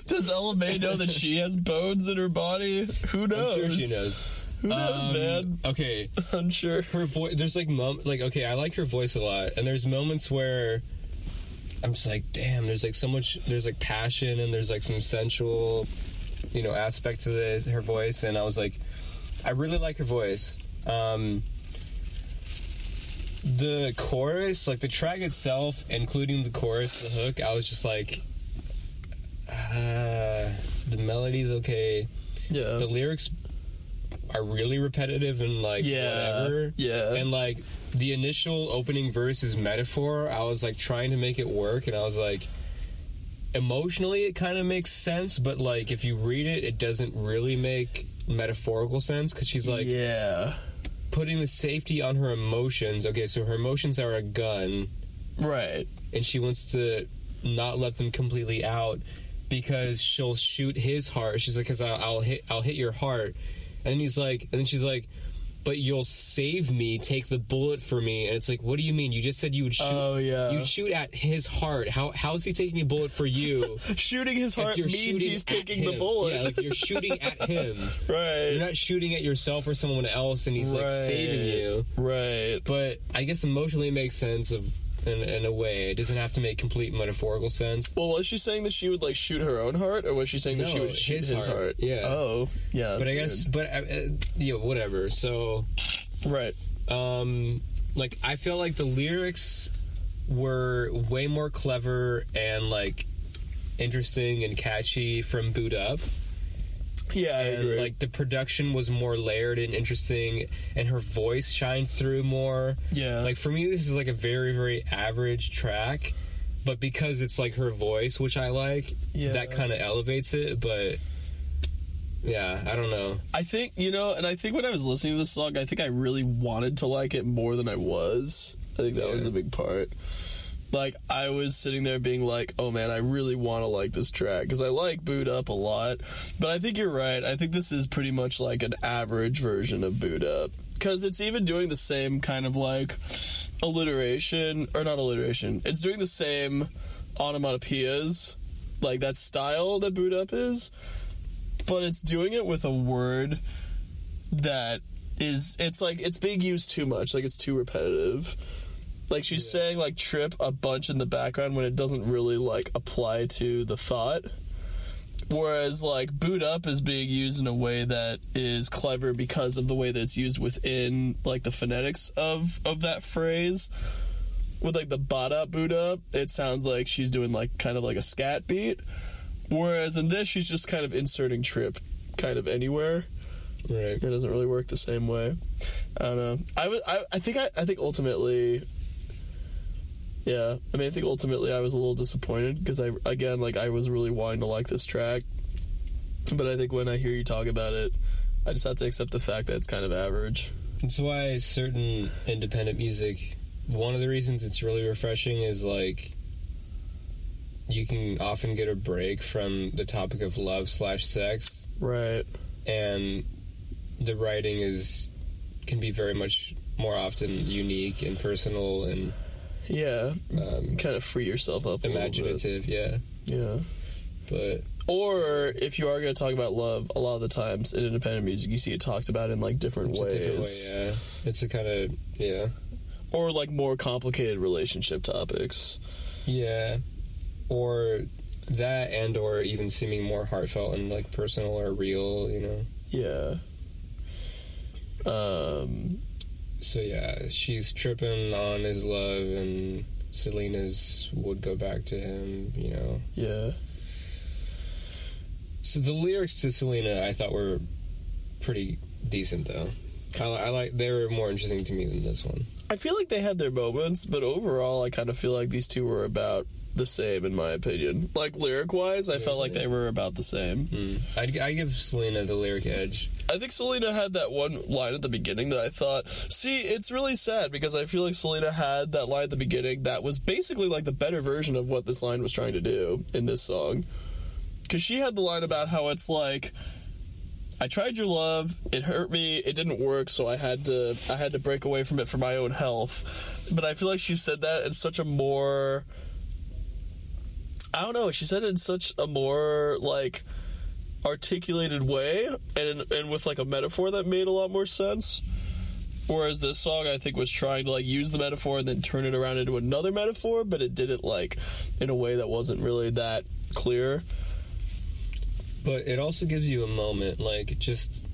Does Ella Mai know that she has bones in her body? Who knows? I'm sure she knows. Who knows, Um, man? Okay, I'm sure. her voice. There's like mom. Like okay, I like her voice a lot, and there's moments where I'm just like, damn. There's like so much. There's like passion, and there's like some sensual, you know, aspect to the, her voice, and I was like, I really like her voice. Um, the chorus, like the track itself, including the chorus, the hook, I was just like, uh, the melody's okay. Yeah. The lyrics are really repetitive and like Yeah, whatever. yeah. And like the initial opening verse is metaphor. I was like trying to make it work, and I was like, emotionally it kind of makes sense, but like if you read it, it doesn't really make metaphorical sense because she's like yeah. putting the safety on her emotions. Okay, so her emotions are a gun, Right. and she wants to not let them completely out because she'll shoot his heart. She's like, "Cause I'll, I'll hit, I'll hit your heart," and he's like, and then she's like. But you'll save me. Take the bullet for me, and it's like, what do you mean? You just said you would shoot. Oh, yeah. You'd shoot at his heart. How how is he taking a bullet for you? Shooting his heart means he's taking the bullet. Yeah, like you're shooting at him. right. You're not shooting at yourself or someone else, and he's like saving you. Right. But I guess emotionally it makes sense of in, in a way. It doesn't have to make complete metaphorical sense. Well, was she saying that she would like shoot her own heart, or was she saying that she No, would shoot his his, heart. heart? Yeah. Oh, yeah. but I guess, but uh, uh, yeah, whatever. So, right. um, like I feel like the lyrics were way more clever and like interesting and catchy from Boo'd Up. Yeah, I and agree. like the production was more layered and interesting and her voice shined through more Yeah. like for me this is like a very very average track but because it's like her voice which i like Yeah. that kind of elevates it but yeah i don't know I think you know, and I think when I was listening to this song, I think I really wanted to like it more than I was. I think that was a big part. Like I was sitting there being like, "Oh man, I really want to like this track because I like Boo'd Up a lot." But I think you're right. I think this is pretty much like an average version of Boo'd Up because it's even doing the same kind of like alliteration or not alliteration. It's doing the same onomatopoeias, like that style that Boo'd Up is but it's doing it with a word that is it's like it's being used too much like it's too repetitive like she's saying like trip a bunch in the background when it doesn't really like apply to the thought whereas like boo'd up is being used in a way that is clever because of the way that it's used within like the phonetics of of that phrase with like the bada boo'd up it sounds like she's doing like kind of like a scat beat Whereas in this, she's just kind of inserting trip kind of anywhere. right It doesn't really work the same way. I don't know. I was. I, I think. I, I think ultimately. Yeah, I mean, I think ultimately I was a little disappointed because I again like I was really wanting to like this track, but I think when I hear you talk about it, I just have to accept the fact that it's kind of average. that's why certain independent music one of the reasons it's really refreshing is like you can often get a break from the topic of love slash sex Right. and the writing is can be very much more often unique and personal and Yeah. um, Kind of free yourself up. a little bit. imaginative yeah Yeah. but Or if you are going to talk about love, a lot of the times in independent music, you see it talked about in like different it's ways, a different way yeah it's a kind of yeah or like more complicated relationship topics. yeah or that and or even seeming more heartfelt and like personal or real you know Yeah. Um. So yeah she's tripping on his love and selena's would go back to him you know. Yeah. so the lyrics to selena i thought were pretty decent though. I, I like they were more interesting to me than this one. I feel like they had their moments, but overall, I kind of feel like these two were about the same, in my opinion. Like lyric wise, I felt like they were about the same. mm. I'd, i give selena the lyric edge I think Selena had that one line at the beginning that I thought, see, it's really sad because I feel like Selena had that line at the beginning that was basically like the better version of what this line was trying to do in this song. Because she had the line about how it's like, I tried your love, it hurt me, it didn't work, so I had to I had to break away from it for my own health. But I feel like she said that in such a more I don't know, she said it in such a more like articulated way and and with like a metaphor that made a lot more sense. Whereas this song I think was trying to like use the metaphor and then turn it around into another metaphor, but it did it like in a way that wasn't really that clear. But it also gives you a moment, like just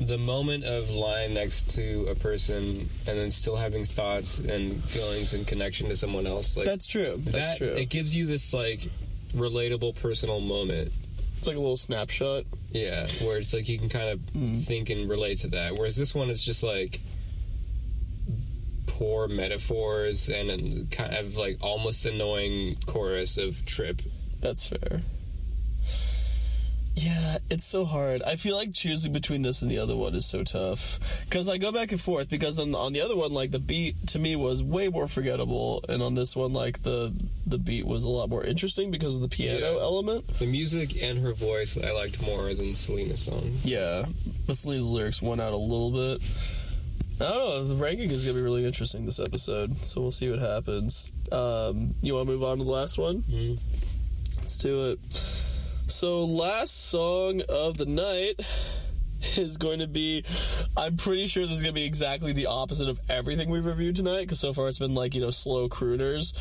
the moment of lying next to a person and then still having thoughts and feelings and connection to someone else. Like That's true. That's that, true. It gives you this like relatable personal moment. It's like a little snapshot. Yeah, where it's like you can kind of hmm. think and relate to that. Whereas this one is just like poor metaphors and kind of like almost annoying chorus of trip That's fair. Yeah, it's so hard. I feel like choosing between this and the other one is so tough because I go back and forth. Because on on the other one, like the beat to me was way more forgettable, and on this one, like the the beat was a lot more interesting because of the piano Yeah. element. The music and her voice I liked more than Selena's song. Yeah, but Selena's lyrics went out a little bit. I don't know. The ranking is gonna be really interesting this episode, so we'll see what happens. Um, you want to move on to the last one? Mhm. Let's do it. So, last song of the night is going to be. I'm pretty sure this is going to be exactly the opposite of everything we've reviewed tonight, because so far it's been like, you know, slow crooners.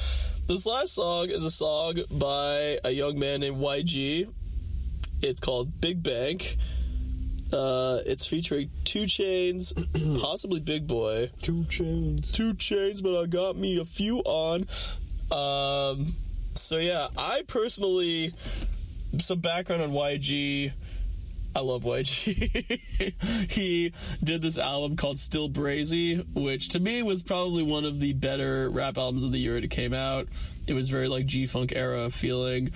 This last song is a song by a young man named YG. It's called Big Bank. Uh, it's featuring 2 Chainz, possibly Big Boy. Two chains. Two Chains, but I got me a few on. Um, so yeah, I personally some background on YG. I love YG. he did this album called Still Brazy, which to me was probably one of the better rap albums of the year it came out. It was very like G Funk era feeling.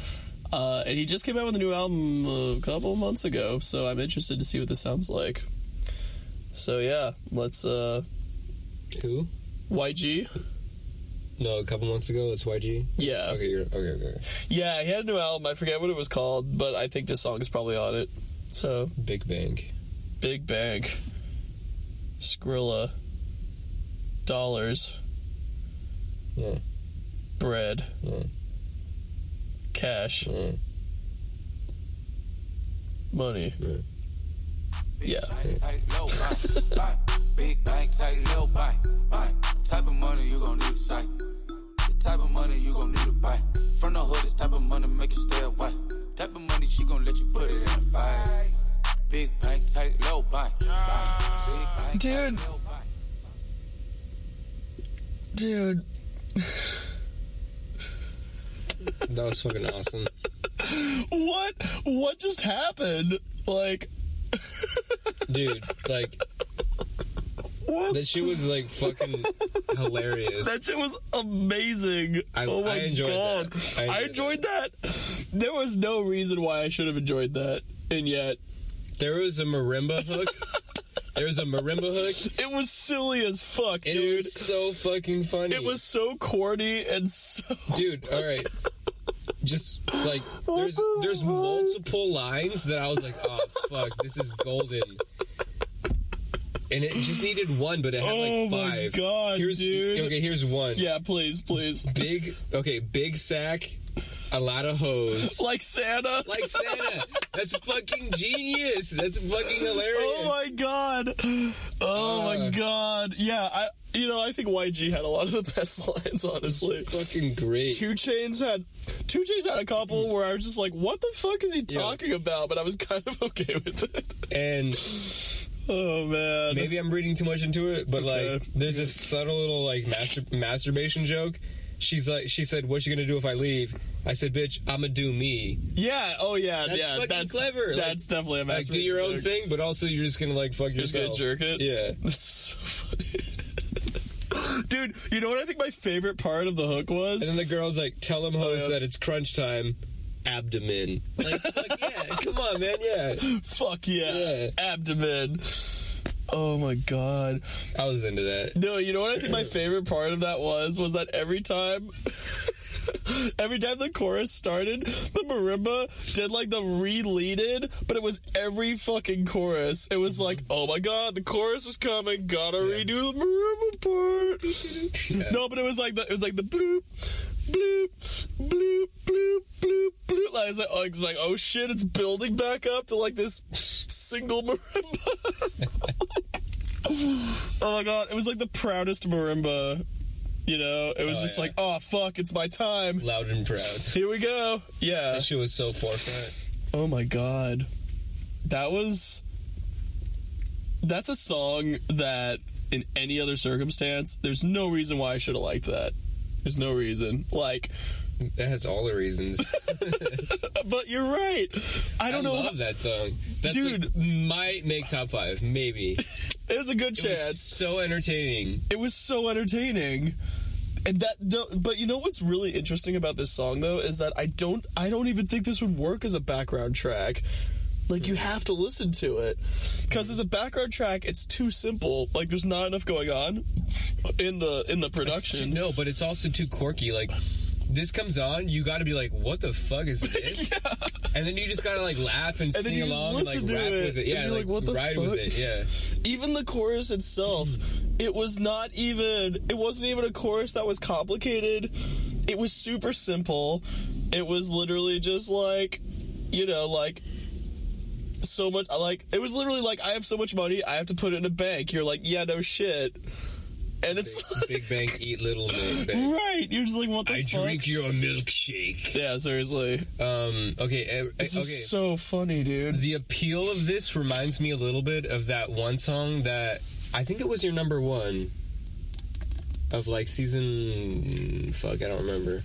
Uh, and he just came out with a new album a couple months ago, so I'm interested to see what this sounds like. So yeah, let's uh Who? YG. No, a couple months ago. It's YG. Yeah. Okay, you're, okay, okay. Yeah, he had a new album. I forget what it was called, but I think this song is probably on it. So, Big Bang. Big Bang. Skrilla, Dollars, Yeah. Bread, Yeah. Cash, Yeah. Money. Yeah. Yeah. Tight, bang, bang. Big bank, tight, low, bang, bang. Type of money you gon' need a sight. The type of money you gon' need to buy. From the hood, this type of money make you stay away. Type of money she gon' let you put it in a fight. Big bank, tight, low, bang, bang. Big bank, Dude. tight, low, bang. Dude, That was fucking awesome. what? What just happened? Like, Dude, like, what? that shit was like fucking hilarious. That shit was amazing. I- oh my I enjoyed god. that. I I enjoyed enjoyed that. There was no reason why I should have enjoyed that, and yet There was a marimba hook. There was a marimba hook. it was silly as fuck, And dude. it was so fucking funny. It was so corny and so. dude. All right, just like there's there's multiple lines that I was like, oh fuck, this is golden. And it just needed one, but it had Oh like my five. God, here's, dude. Okay, here's one. Yeah, please, please. Big. Okay, big sack, a lot of hose. Like Santa. Like Santa. That's fucking genius. That's fucking hilarious. Oh my god. Oh my Uh. god. Yeah, I. You know, I think YG had a lot of the best lines, honestly. fucking great. 2 Chainz had 2 Chainz had a couple where I was just like, "What the fuck is he Yeah. talking about?" But I was kind of okay with it. And Oh man, maybe I'm reading too much into it, but Okay. like, there's this subtle little like masturbation joke. She's like, she said, "What you gonna do if I leave?" I said, "Bitch, I'ma do me. Yeah. Oh yeah. That's yeah. fucking that's clever. Like- That's definitely a Like, do your own joke. thing, but also you're just gonna like fuck Just yourself." gonna jerk it. Yeah. That's so funny. Dude, you know what I think my favorite part of the hook was? And then the girl's like, "Tell him host oh, yeah. that it's crunch time." Abdomen. Like, fuck yeah, come on, man, yeah. Fuck yeah. Yeah. Abdomen. Oh my god. I was into that. No, you know what I think my favorite part of that was? Was that every time. Every time the chorus started, the marimba did like the re-leaded, but it was every fucking chorus. It was like, mm-hmm. oh my god, the chorus is coming, gotta redo the marimba part. No, but it was like the it was like the bloop, bloop, bloop, bloop, bloop, bloop. Like, it's like, oh, it's like, oh shit, it's building back up to like this single marimba. oh my god, it was like the proudest marimba. You know, it was Oh, just yeah. like, oh fuck, it's my time. Loud and proud. Here we go. Yeah. That shit was so forefront. Oh my god. That was That's a song that in any other circumstance, there's no reason why I should have liked that. There's no reason. Like That has all the reasons. but you're right. I I don't know. I love that song. That's Dude. like, might make top five, maybe. There's a good It was chance. so entertaining. It was so entertaining. And that, don't- but you know what's really interesting about this song though is that I don't, I don't even think this would work as a background track. Like you have to listen to it because as a background track, it's too simple. Like there's not enough going on in the in the It's too- production. no, but it's also too quirky. Like this comes on, you got to be like, "What the fuck is this?" And then you just gotta like laugh and, And sing along and like rap it, with it. Yeah, like, like, "What the ride with fuck?" it. Yeah. even the chorus itself, it was not even it wasn't even a chorus that was complicated. It was super simple. It was literally just like you know, like so much I like it was literally like I have so much money, I have to put it in a bank. You're like, yeah, no shit. And it's Big bank Eat Little Milk. Bang. right. You're just like, what the fuck. I fuck? drink your milkshake. yeah, seriously. Um. Okay. eh, This okay. is so funny, dude. the appeal of this reminds me a little bit of that one song that I think it was your number one of like season. Fuck, I don't remember.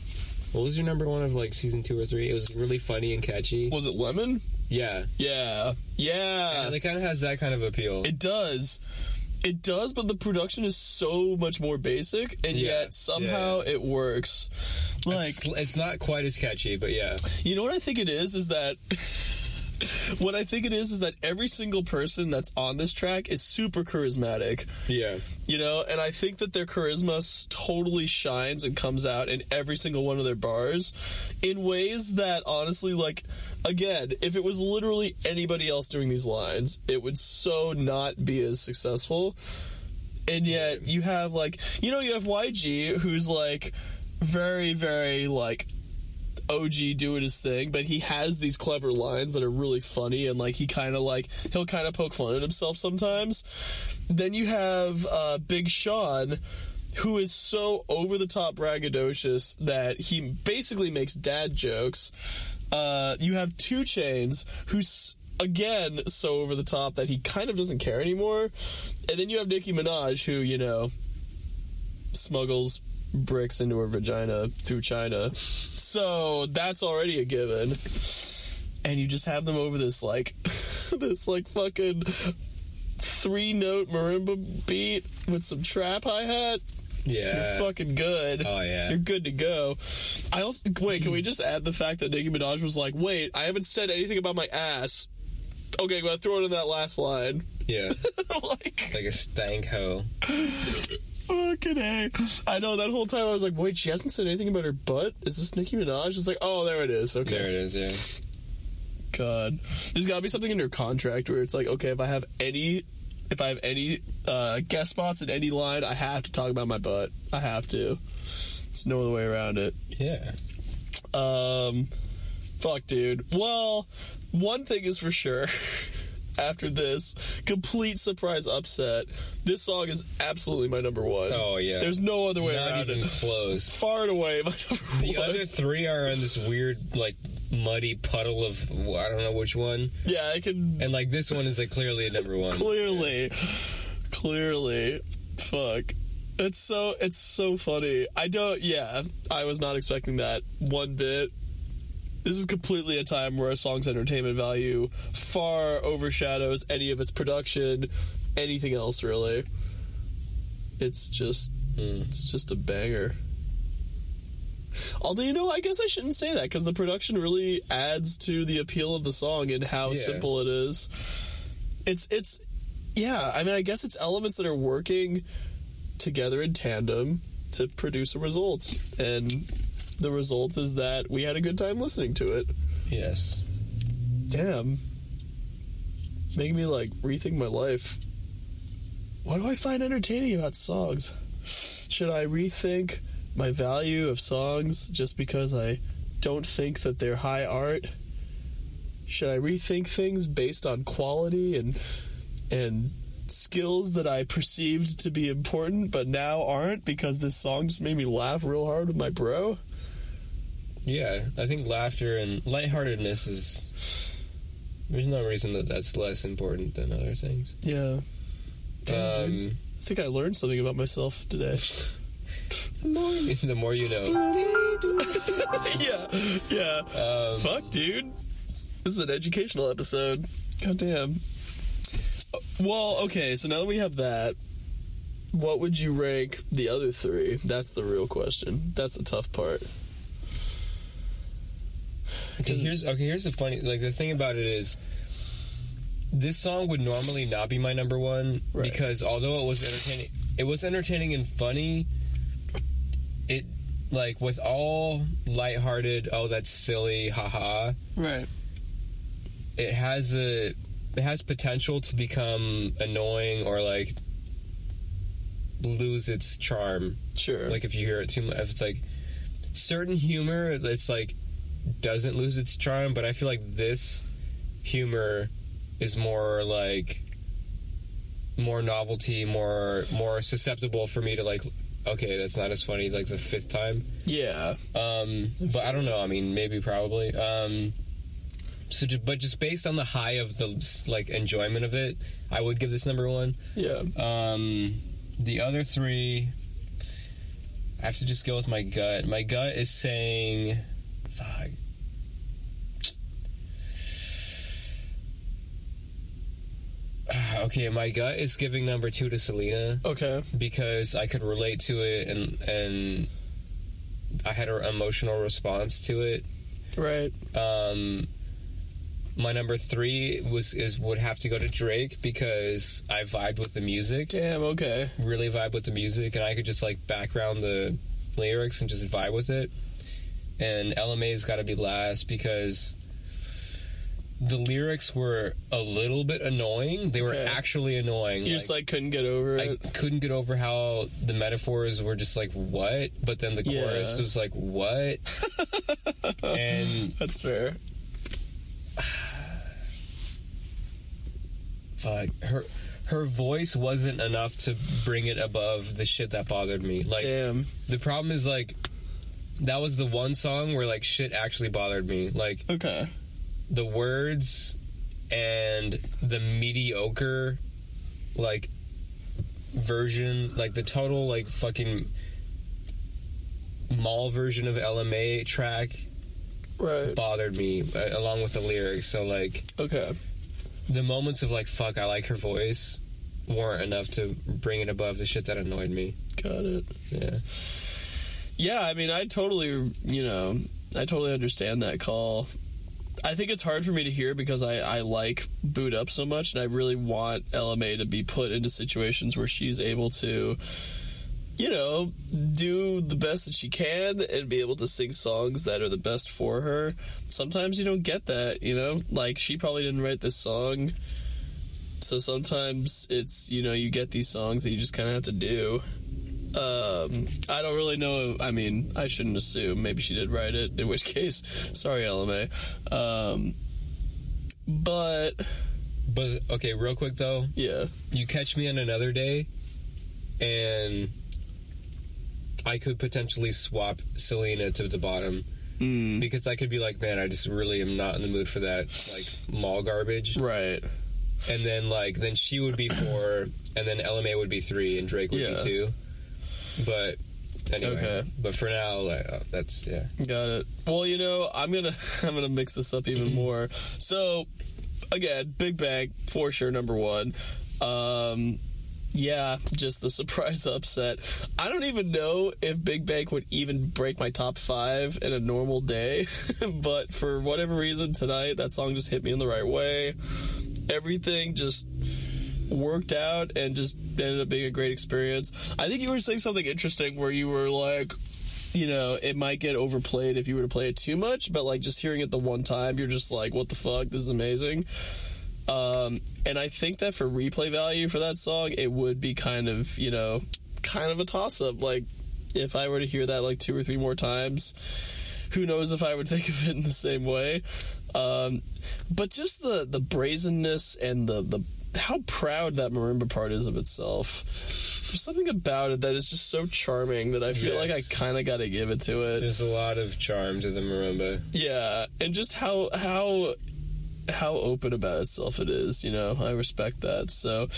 What was your number one of like season two or three? It was really funny and catchy. Was it lemon? Yeah, Yeah. Yeah. and it kind of has that kind of appeal. It does. It does, but the production is so much more basic, and Yeah, yet somehow it works. Like, it's, it's not quite as catchy, but yeah, you know what I think it is? Is that. what I think it is is that every single person that's on this track is super charismatic, yeah, you know, and I think that their charisma totally shines and comes out in every single one of their bars in ways that honestly, like, again, if it was literally anybody else doing these lines, it would so not be as successful. And yet you have like, you know, you have YG who's like very, very like OG doing his thing, but he has these clever lines that are really funny and like he kind of like he'll kind of poke fun at himself sometimes. Then you have uh, Big Sean, who is so over the top braggadocious that he basically makes dad jokes. Uh, you have 2 Chainz, who's again so over the top that he kind of doesn't care anymore. And then you have Nicki Minaj, who you know smuggles bricks into her vagina through China. So that's already a given. And you just have them over this like this like fucking three note marimba beat with some trap hi hat. yeah. You're fucking good. Oh, yeah. You're good to go. I also wait, can we just add the fact that Nicki Minaj was like, wait, I haven't said anything about my ass. Okay, well throw it in that last line. yeah, like like a stank hoe. Fucking A. I know that whole time I was like, wait, she hasn't said anything about her butt? Is this Nicki Minaj? It's like, oh, there it is. Okay. There it is. Yeah. God. There's gotta be something in her contract where it's like, okay, if I have any. If I have any uh, guest spots in any line, I have to talk about my butt. I have to. There's no other way around it. Yeah. Um, fuck, dude. Well, one thing is for sure. After this complete surprise upset, this song is absolutely my number one. Oh, yeah. There's no other way Not around even it. close. Far and away my number The one. other three are in this weird, like, muddy puddle of I don't know which one, yeah, I can and like this one is like clearly a number one. clearly, clearly, fuck. It's so it's so funny. I don't. Yeah, I was not expecting that one bit. This is completely a time where a song's entertainment value far overshadows any of its production, anything else really. It's just, hmm. it's just a banger. Although you know, I guess I shouldn't say that because the production really adds to the appeal of the song and how Yeah. simple it is. It's it's yeah. I mean, I guess it's elements that are working together in tandem to produce a result, and the result is that we had a good time listening to it. Yes. Damn, making me like rethink my life. What do I find entertaining about songs? Should I rethink my value of songs just because I don't think that they're high art? Should I rethink things based on quality and and skills that I perceived to be important but now aren't because this song just made me laugh real hard with my bro? Yeah, I think laughter and lightheartedness is. There's no reason that that's less important than other things. Yeah. Damn. Um, I think I learned something about myself today. the more you, the more you know. yeah, yeah. Um, Fuck, dude. This is an educational episode. God damn. Uh, Well, okay, so now that we have that, what would you rank the other three? That's the real question. That's the tough part. Okay, here's okay. Here's the funny, like the thing about it is, this song would normally not be my number one Right. because although it was entertaining, it was entertaining and funny. It like with all lighthearted, oh that's silly, haha. Right. It has a it has potential to become annoying or like lose its charm. Sure. Like if you hear it too much, if it's like certain humor, it's like doesn't lose its charm. But I feel like this humor is more like more novelty, more more susceptible for me to like. Okay, that's not as funny like the fifth time. yeah. Um, but I don't know. I mean, maybe, probably. Um, so, ju- but just based on the high of the like enjoyment of it, I would give this number one. Yeah. Um, the other three, I have to just go with my gut. My gut is saying, fuck. Okay, my gut is giving number two to Selena Okay. because I could relate to it and and I had an emotional response to it. Right. Um, my number three was is would have to go to Drake because I vibed with the music, Damn. Okay. really vibe with the music, and I could just like background the lyrics and just vibe with it. And Ella Mai's got to be last because the lyrics were a little bit annoying. They were Okay. actually annoying. You just like couldn't get over it. I it. couldn't get over how the metaphors were just like what, but then the Yeah. chorus was like what, and That's fair. fuck her. Her voice wasn't enough to bring it above the shit that bothered me. Like Damn. the problem is like that was the one song where like shit actually bothered me. Like Okay. The words and the mediocre like version like the total like fucking mall version of Ella Mai track Right. bothered me uh, along with the lyrics so like Okay. the moments of like fuck I like her voice weren't enough to bring it above the shit that annoyed me Got it. yeah Yeah, I mean, I totally, you know, I totally understand that call. I think it's hard for me to hear because I, I like Boo'd Up so much, and I really want Ella Mai to be put into situations where she's able to, you know, do the best that she can and be able to sing songs that are the best for her. Sometimes you don't get that, you know? Like, she probably didn't write this song. So sometimes it's, you know, you get these songs that you just kind of have to do. Um, I don't really know. I mean, I shouldn't assume. Maybe she did write it. In which case, sorry, Ella Mai. Um, but but okay real quick though yeah, you catch me on another day and I could potentially swap Selena to the bottom mm, because I could be like, man, I just really am not in the mood for that like mall garbage. right. And then like then she would be four, and then Ella Mai would be three, and Drake would Yeah. be two. But anyway, Okay. but for now, like uh, that's yeah. Got it. Well, you know, I'm gonna I'm gonna mix this up even more. So, again, Big Bang for sure number one. Um, yeah, just the surprise upset. I don't even know if Big Bang would even break my top five in a normal day, but for whatever reason tonight, that song just hit me in the right way. Everything just worked out and just ended up being a great experience. I think you were saying something interesting where you were like, you know, it might get overplayed if you were to play it too much, but like just hearing it the one time, you're just like, what the fuck? This is amazing. Um, and I think that for replay value for that song, it would be kind of, you know, kind of a toss up. Like, if I were to hear that like two or three more times, who knows if I would think of it in the same way. Um, but just the, the brazenness and the, the, how proud that marimba part is of itself. There's something about it that is just so charming that I feel like I kind of got to give it to it. There's a lot of charm to the marimba. Yeah, and just how how how open about itself it is. You know, I respect that. So,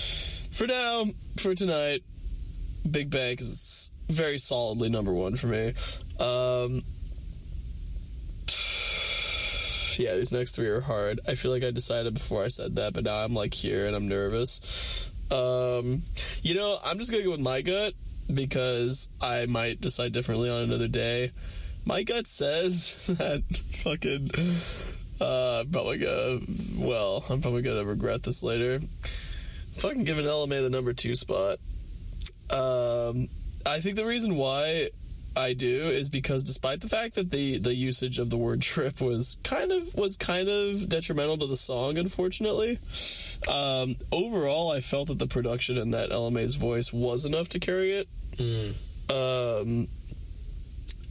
for now, for tonight, Big Bang is very solidly number one for me. Um, yeah, these next three are hard. I feel like I decided before I said that, but now I'm like here and I'm nervous. Um, you know, I'm just gonna go with my gut because I might decide differently on another day. My gut says that fucking. Uh, probably gonna. Well, I'm probably gonna regret this later. Fucking giving Ella Mai the number two spot. Um, I think the reason why I do is because despite the fact that the the usage of the word trip was kind of was kind of detrimental to the song, unfortunately. Um, overall, I felt that the production and that Ella Mai's voice was enough to carry it. Um,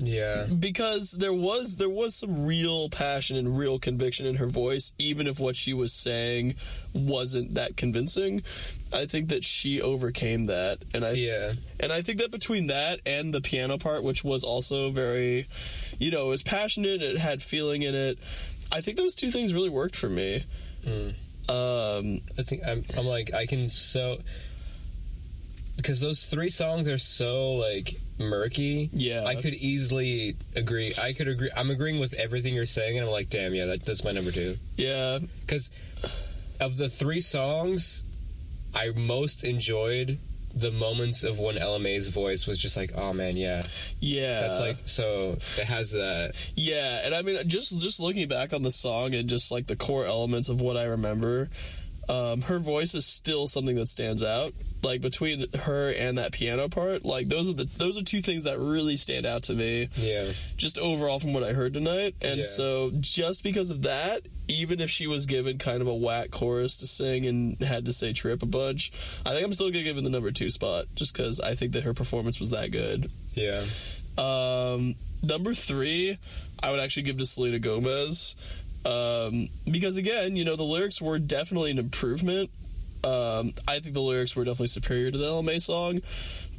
Yeah. because there was there was some real passion and real conviction in her voice even if what she was saying wasn't that convincing i think that she overcame that and i Yeah. and i think that between that and the piano part which was also very you know it was passionate it had feeling in it i think those two things really worked for me um I think I'm, I'm like I can so because those three songs are so like murky. Yeah. I could easily agree. I could agree. I'm agreeing with everything you're saying, and I'm like, damn, yeah, that, that's my number two. yeah Because of the three songs, I most enjoyed the moments of when Ella Mai's voice was just like, oh man, yeah, yeah that's like so. It has that. Yeah, and I mean, just just looking back on the song and just like the core elements of what I remember, um, her voice is still something that stands out. Like between her and that piano part, like those are the those are two things that really stand out to me. Yeah. Just overall from what I heard tonight, and Yeah. so just because of that, even if she was given kind of a whack chorus to sing and had to say trip a bunch, I think I'm still gonna give her the number two spot, just because I think that her performance was that good. Yeah. Um, number three, I would actually give to Selena Gomez. Um, because again, you know, the lyrics were definitely an improvement. Um, I think the lyrics were definitely superior to the Ella Mai song,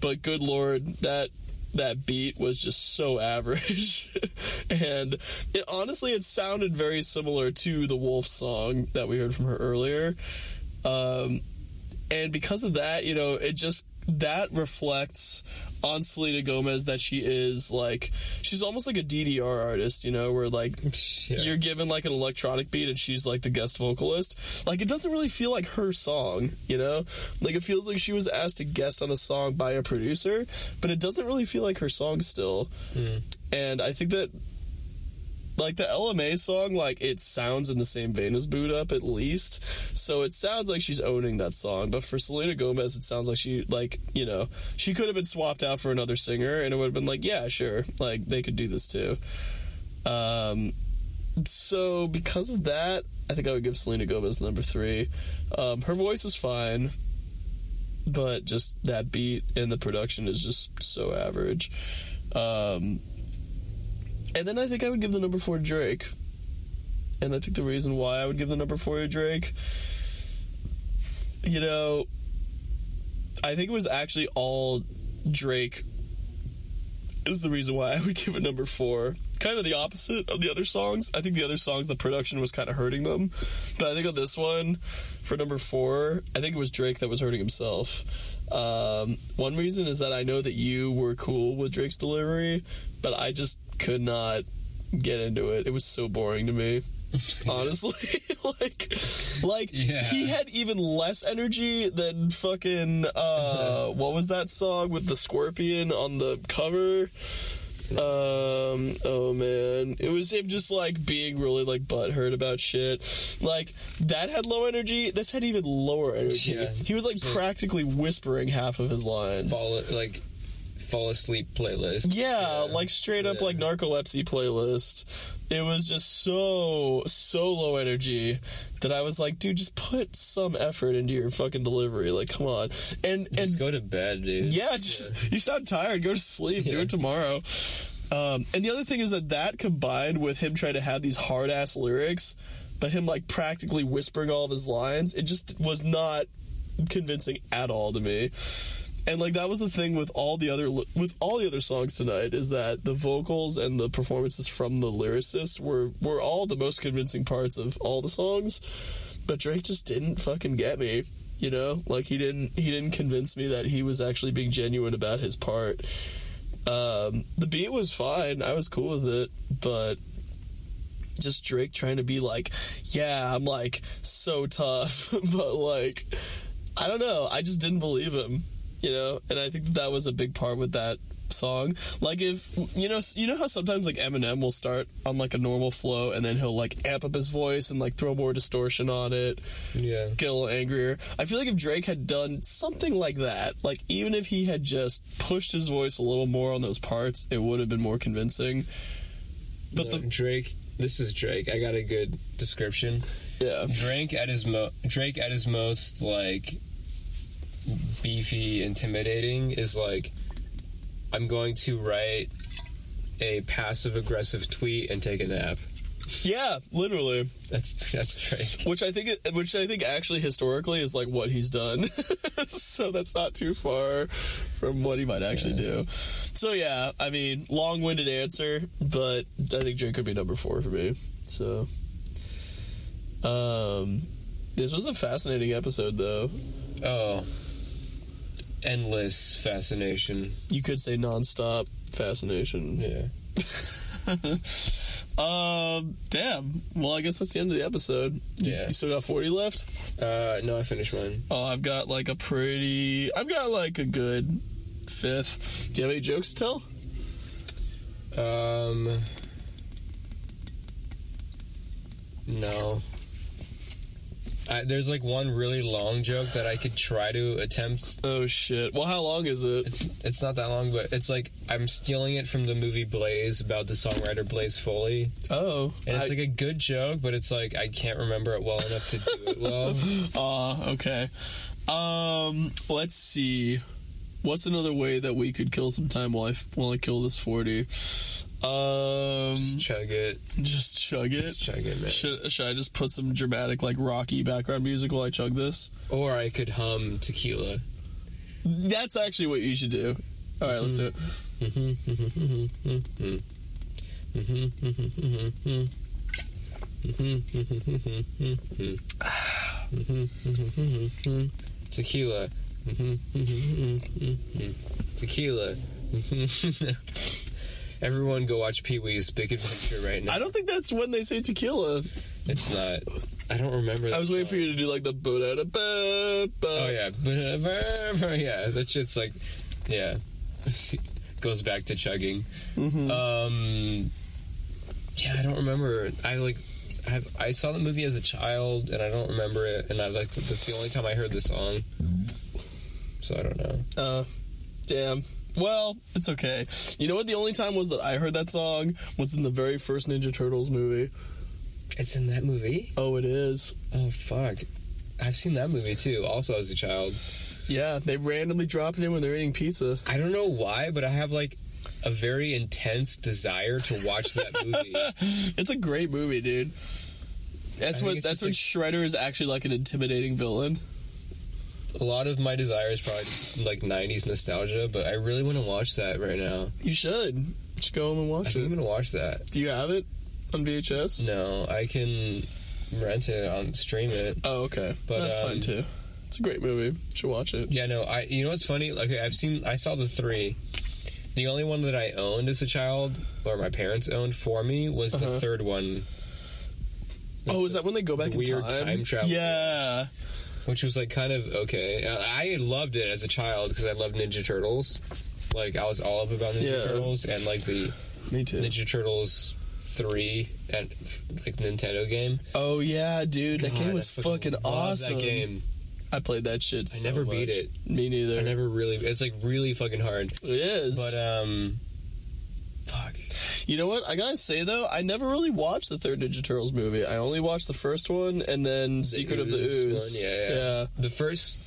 but good lord, that that beat was just so average. and it honestly it sounded very similar to the Wolf song that we heard from her earlier. Um, and because of that, you know, it just that reflects on Selena Gomez that she is like she's almost like a DDR artist, you know, where like Yeah. you're given like an electronic beat and she's like the guest vocalist. Like it doesn't really feel like her song, you know? Like it feels like she was asked to guest on a song by a producer, but it doesn't really feel like her song still. Hmm. And I think that like the Ella Mai song, like it sounds in the same vein as Boo'd Up at least. So it sounds like she's owning that song. But for Selena Gomez, it sounds like she like, you know, she could have been swapped out for another singer and it would have been like, yeah, sure. Like they could do this too. Um so because of that, I think I would give Selena Gomez number three. Um, her voice is fine, but just that beat and the production is just so average. Um, and then I think I would give the number four Drake. And I think the reason why I would give the number four to Drake, you know, I think it was actually all Drake is the reason why I would give it number four. Kind of the opposite of the other songs. I think the other songs, the production was kind of hurting them. But I think on this one, for number four, I think it was Drake that was hurting himself. Um, one reason is that I know that you were cool with Drake's delivery, but I just could not get into it. It was so boring to me. Honestly, like, like Yeah. he had even less energy than fucking uh, what was that song with the scorpion on the cover? Um, oh man, it was him just like being really like butthurt about shit. Like that had low energy. This had even lower energy. Yeah. He was like practically whispering half of his lines. Fall like fall asleep playlist. Yeah, like straight up Yeah. like narcolepsy playlist. It was just so so low energy that I was like, dude, just put some effort into your fucking delivery. Like, come on. And and Just go to bed, dude. yeah, just, you sound tired. Go to sleep. Do it tomorrow. Um, and the other thing is that that combined with him trying to have these hard ass lyrics, but him like practically whispering all of his lines, it just was not convincing at all to me. And like that was the thing with all the other with all the other songs tonight is that the vocals and the performances from the lyricists were were all the most convincing parts of all the songs, but Drake just didn't fucking get me. You know, like he didn't he didn't convince me that he was actually being genuine about his part. Um, the beat was fine. I was cool with it, but just Drake trying to be like, yeah, I'm like so tough, but like I don't know. I just didn't believe him, you know, and I think that, that was a big part with that song. Like if you know, you know how sometimes like Eminem will start on like a normal flow and then he'll like amp up his voice and like throw more distortion on it, Yeah. get a little angrier. I feel like if Drake had done something like that, like even if he had just pushed his voice a little more on those parts, it would have been more convincing. But No, the Drake. This is Drake. I got a good description. yeah, Drake at his mo Drake at his most like beefy, intimidating is like I'm going to write a passive aggressive tweet and take a nap. yeah, literally. That's that's Drake. which I think which I think actually historically is like what he's done. so that's not too far from what he might actually do. So yeah, I mean, long-winded answer, but I think Drake could be number 4 for me. So um this was a fascinating episode though. Oh, endless fascination. You could say nonstop fascination. Yeah. Um damn. Well, I guess that's the end of the episode. Yeah. You still got 40 left? Uh, no, I finished mine. Oh, I've got like a pretty. I've got like a good fifth. Do you have any jokes to tell? Um, no. I, there's like one really long joke that I could try to attempt. Oh shit. Well, how long is it? It's it's not that long, but it's like I'm stealing it from the movie Blaze about the songwriter Blaze Foley, Oh, and it's I- like a good joke, but it's like I can't remember it well enough to do it well. Aw, okay. Um, let's see. What's another way that we could kill some time while I while I kill this forty? Um, Just chug it, just chug it. just chug it, man. Should, should I just put some dramatic, like rocky background music while I chug this? Or I could hum tequila. That's actually what you should do. All right, let's do it. Tequila. Tequila. Everyone go watch Pee Wee's Big Adventure right now. I don't think that's when they say tequila. It's not. I don't remember. I was waiting for you to do like the ba da ba Oh yeah, yeah. That shit's like, yeah, goes back to chugging. Um, yeah, I don't remember. I like, I I saw the movie as a child and I don't remember it. And I was like, that's the only time I heard the song. So I don't know. Uh, damn. Well, it's okay. You know what? The only time was that I heard that song was in the very first Ninja Turtles movie. It's in that movie. Oh, it is. Oh fuck, I've seen that movie too. Also as a child. Yeah, they randomly drop it in when they're eating pizza. I don't know why, but I have like a very intense desire to watch that movie. It's a great movie, dude. That's when it's that's when like- Shredder is actually like an intimidating villain. A lot of my desire is probably like 90s nostalgia, but I really want to watch that right now. You should. Just go home and I watch think I'm going to watch that. Do you have it on VHS? No, I can rent it on stream it. Oh, okay. But, that's um, fine too. It's a great movie. You should watch it. Yeah, no, I you know what's funny? Okay, I've seen I saw the 3. The only one that I owned as a child or my parents owned for me was the Uh-huh. third one, Oh, is that when they go back the in weird time? time travel. Yeah. Which was like kind of okay. Uh, I loved it as a child because I loved Ninja Turtles. Like I was all up about Ninja Yeah. Turtles and like the Me too. Ninja Turtles three at like Nintendo game. Oh yeah, dude, that God, game was fucking love awesome. That game, I played that shit. I so never beat it. Me neither. I never really. It's like really fucking hard. It is. But um. You know what? I gotta say though, I never really watched the third Ninja Turtles movie. I only watched the first one and then Secret of the Ooze Ooze. one, yeah, yeah, The first,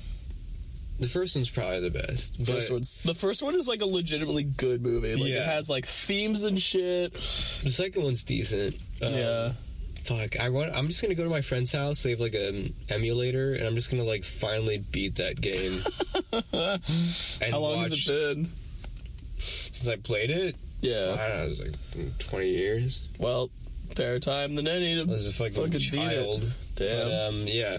the first one's probably the best. First one's the first one is like a legitimately good movie. Like it has like themes and shit. The second one's decent. Um, yeah. Fuck. I want. I'm just gonna go to my friend's house. They have like an emulator, and I'm just gonna like finally beat that game. How long watch, has it been? since I played it? I Yeah. don't know. It was like 20 years. Well, fair time than any to I was a fucking, fucking beat child. it. Damn. But, um, yeah.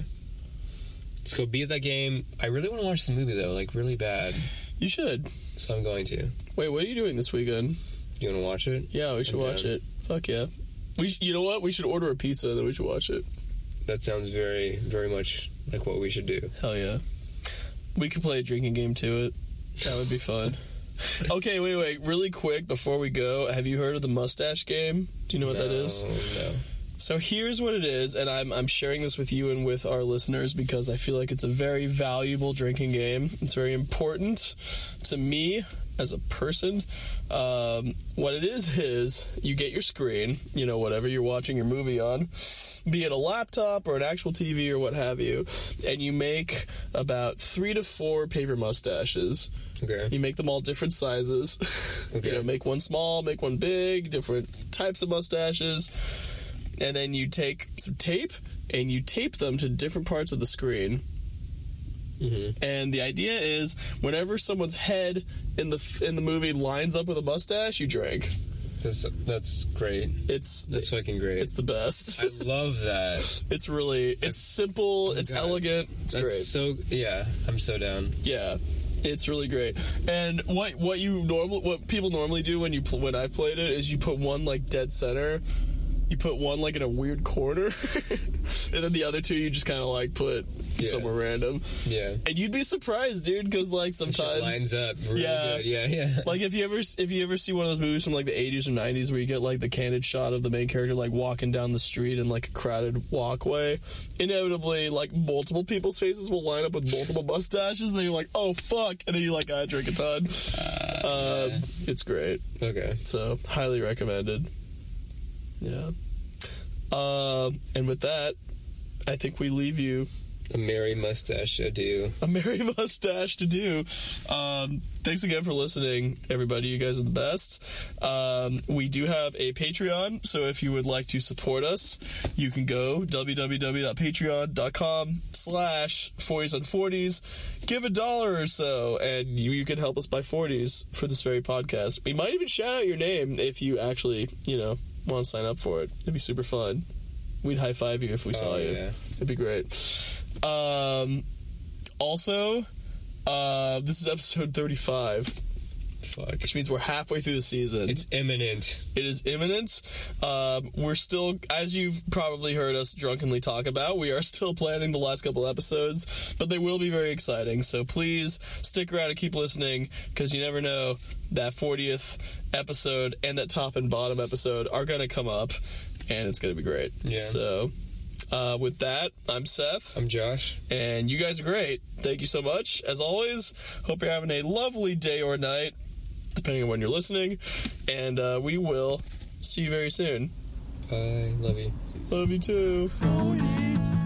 Let's go beat that game. I really want to watch the movie though, like really bad. you should. So I'm going to. Wait, what are you doing this weekend? You want to watch it? Yeah, we should I'm watch down. it. Fuck yeah. We sh- you know what? We should order a pizza and then we should watch it. That sounds very, very much like what we should do. Hell yeah. We could play a drinking game to it. That would be fun. okay, wait, wait. Really quick before we go, have you heard of the mustache game? Do you know what that is? No. So here's what it is, and I'm I'm sharing this with you and with our listeners because I feel like it's a very valuable drinking game. It's very important to me as a person. Um, what it is is you get your screen, you know, whatever you're watching your movie on, be it a laptop or an actual TV or what have you, and you make about three to four paper mustaches. Okay. You make them all different sizes. Okay. You know, make one small, make one big, different types of mustaches. And then you take some tape and you tape them to different parts of the screen. Mm-hmm. And the idea is, whenever someone's head in the in the movie lines up with a mustache, you drink. That's that's great. It's That's fucking great. it's the best. I love that. It's really it's simple. It's God. elegant. It's That's great. so yeah. I'm so down. Yeah, it's really great. And what what you normal what people normally do when you pl- when I've played it is you put one like dead center, you put one like in a weird corner, and then the other two you just kind of like put Yeah. somewhere random. Yeah. And you'd be surprised, dude, because like sometimes lines up. Really Yeah. Good. Yeah. Yeah. like if you ever if you ever see one of those movies from like the 80s or 90s where you get like the candid shot of the main character like walking down the street in like a crowded walkway inevitably like multiple people's faces will line up with multiple mustaches and then you're like oh fuck and then you're like I drink a ton uh, it's great okay. so highly recommended yeah um, and with that I think we leave you A merry mustache to do. a merry mustache to do. Um, thanks again for listening, everybody. You guys are the best. Um, we do have a Patreon, so if you would like to support us, you can go www.patreon.com slash 40s on 40s. Give a dollar or so, and you, you can help us buy 40s for this very podcast. We might even shout out your name if you actually, you know, want to sign up for it. It'd be super fun. We'd high five you if we saw Oh, you. yeah. It'd be great. Um, also, uh, this is episode 35, Fuck. which means we're halfway through the season. It's imminent. It is imminent. Um, we're still, as you've probably heard us drunkenly talk about, we are still planning the last couple episodes, but they will be very exciting. So please stick around and keep listening because you never know that 40th episode and that top and bottom episode are going to come up, and it's going to be great. Yeah. So. Uh, with that, I'm Seth I'm Josh. and you guys are great. Thank you so much. As always, hope you're having a lovely day or night, depending on when you're listening. And uh, we will see you very soon. Bye. Love you. Love you too. 40s.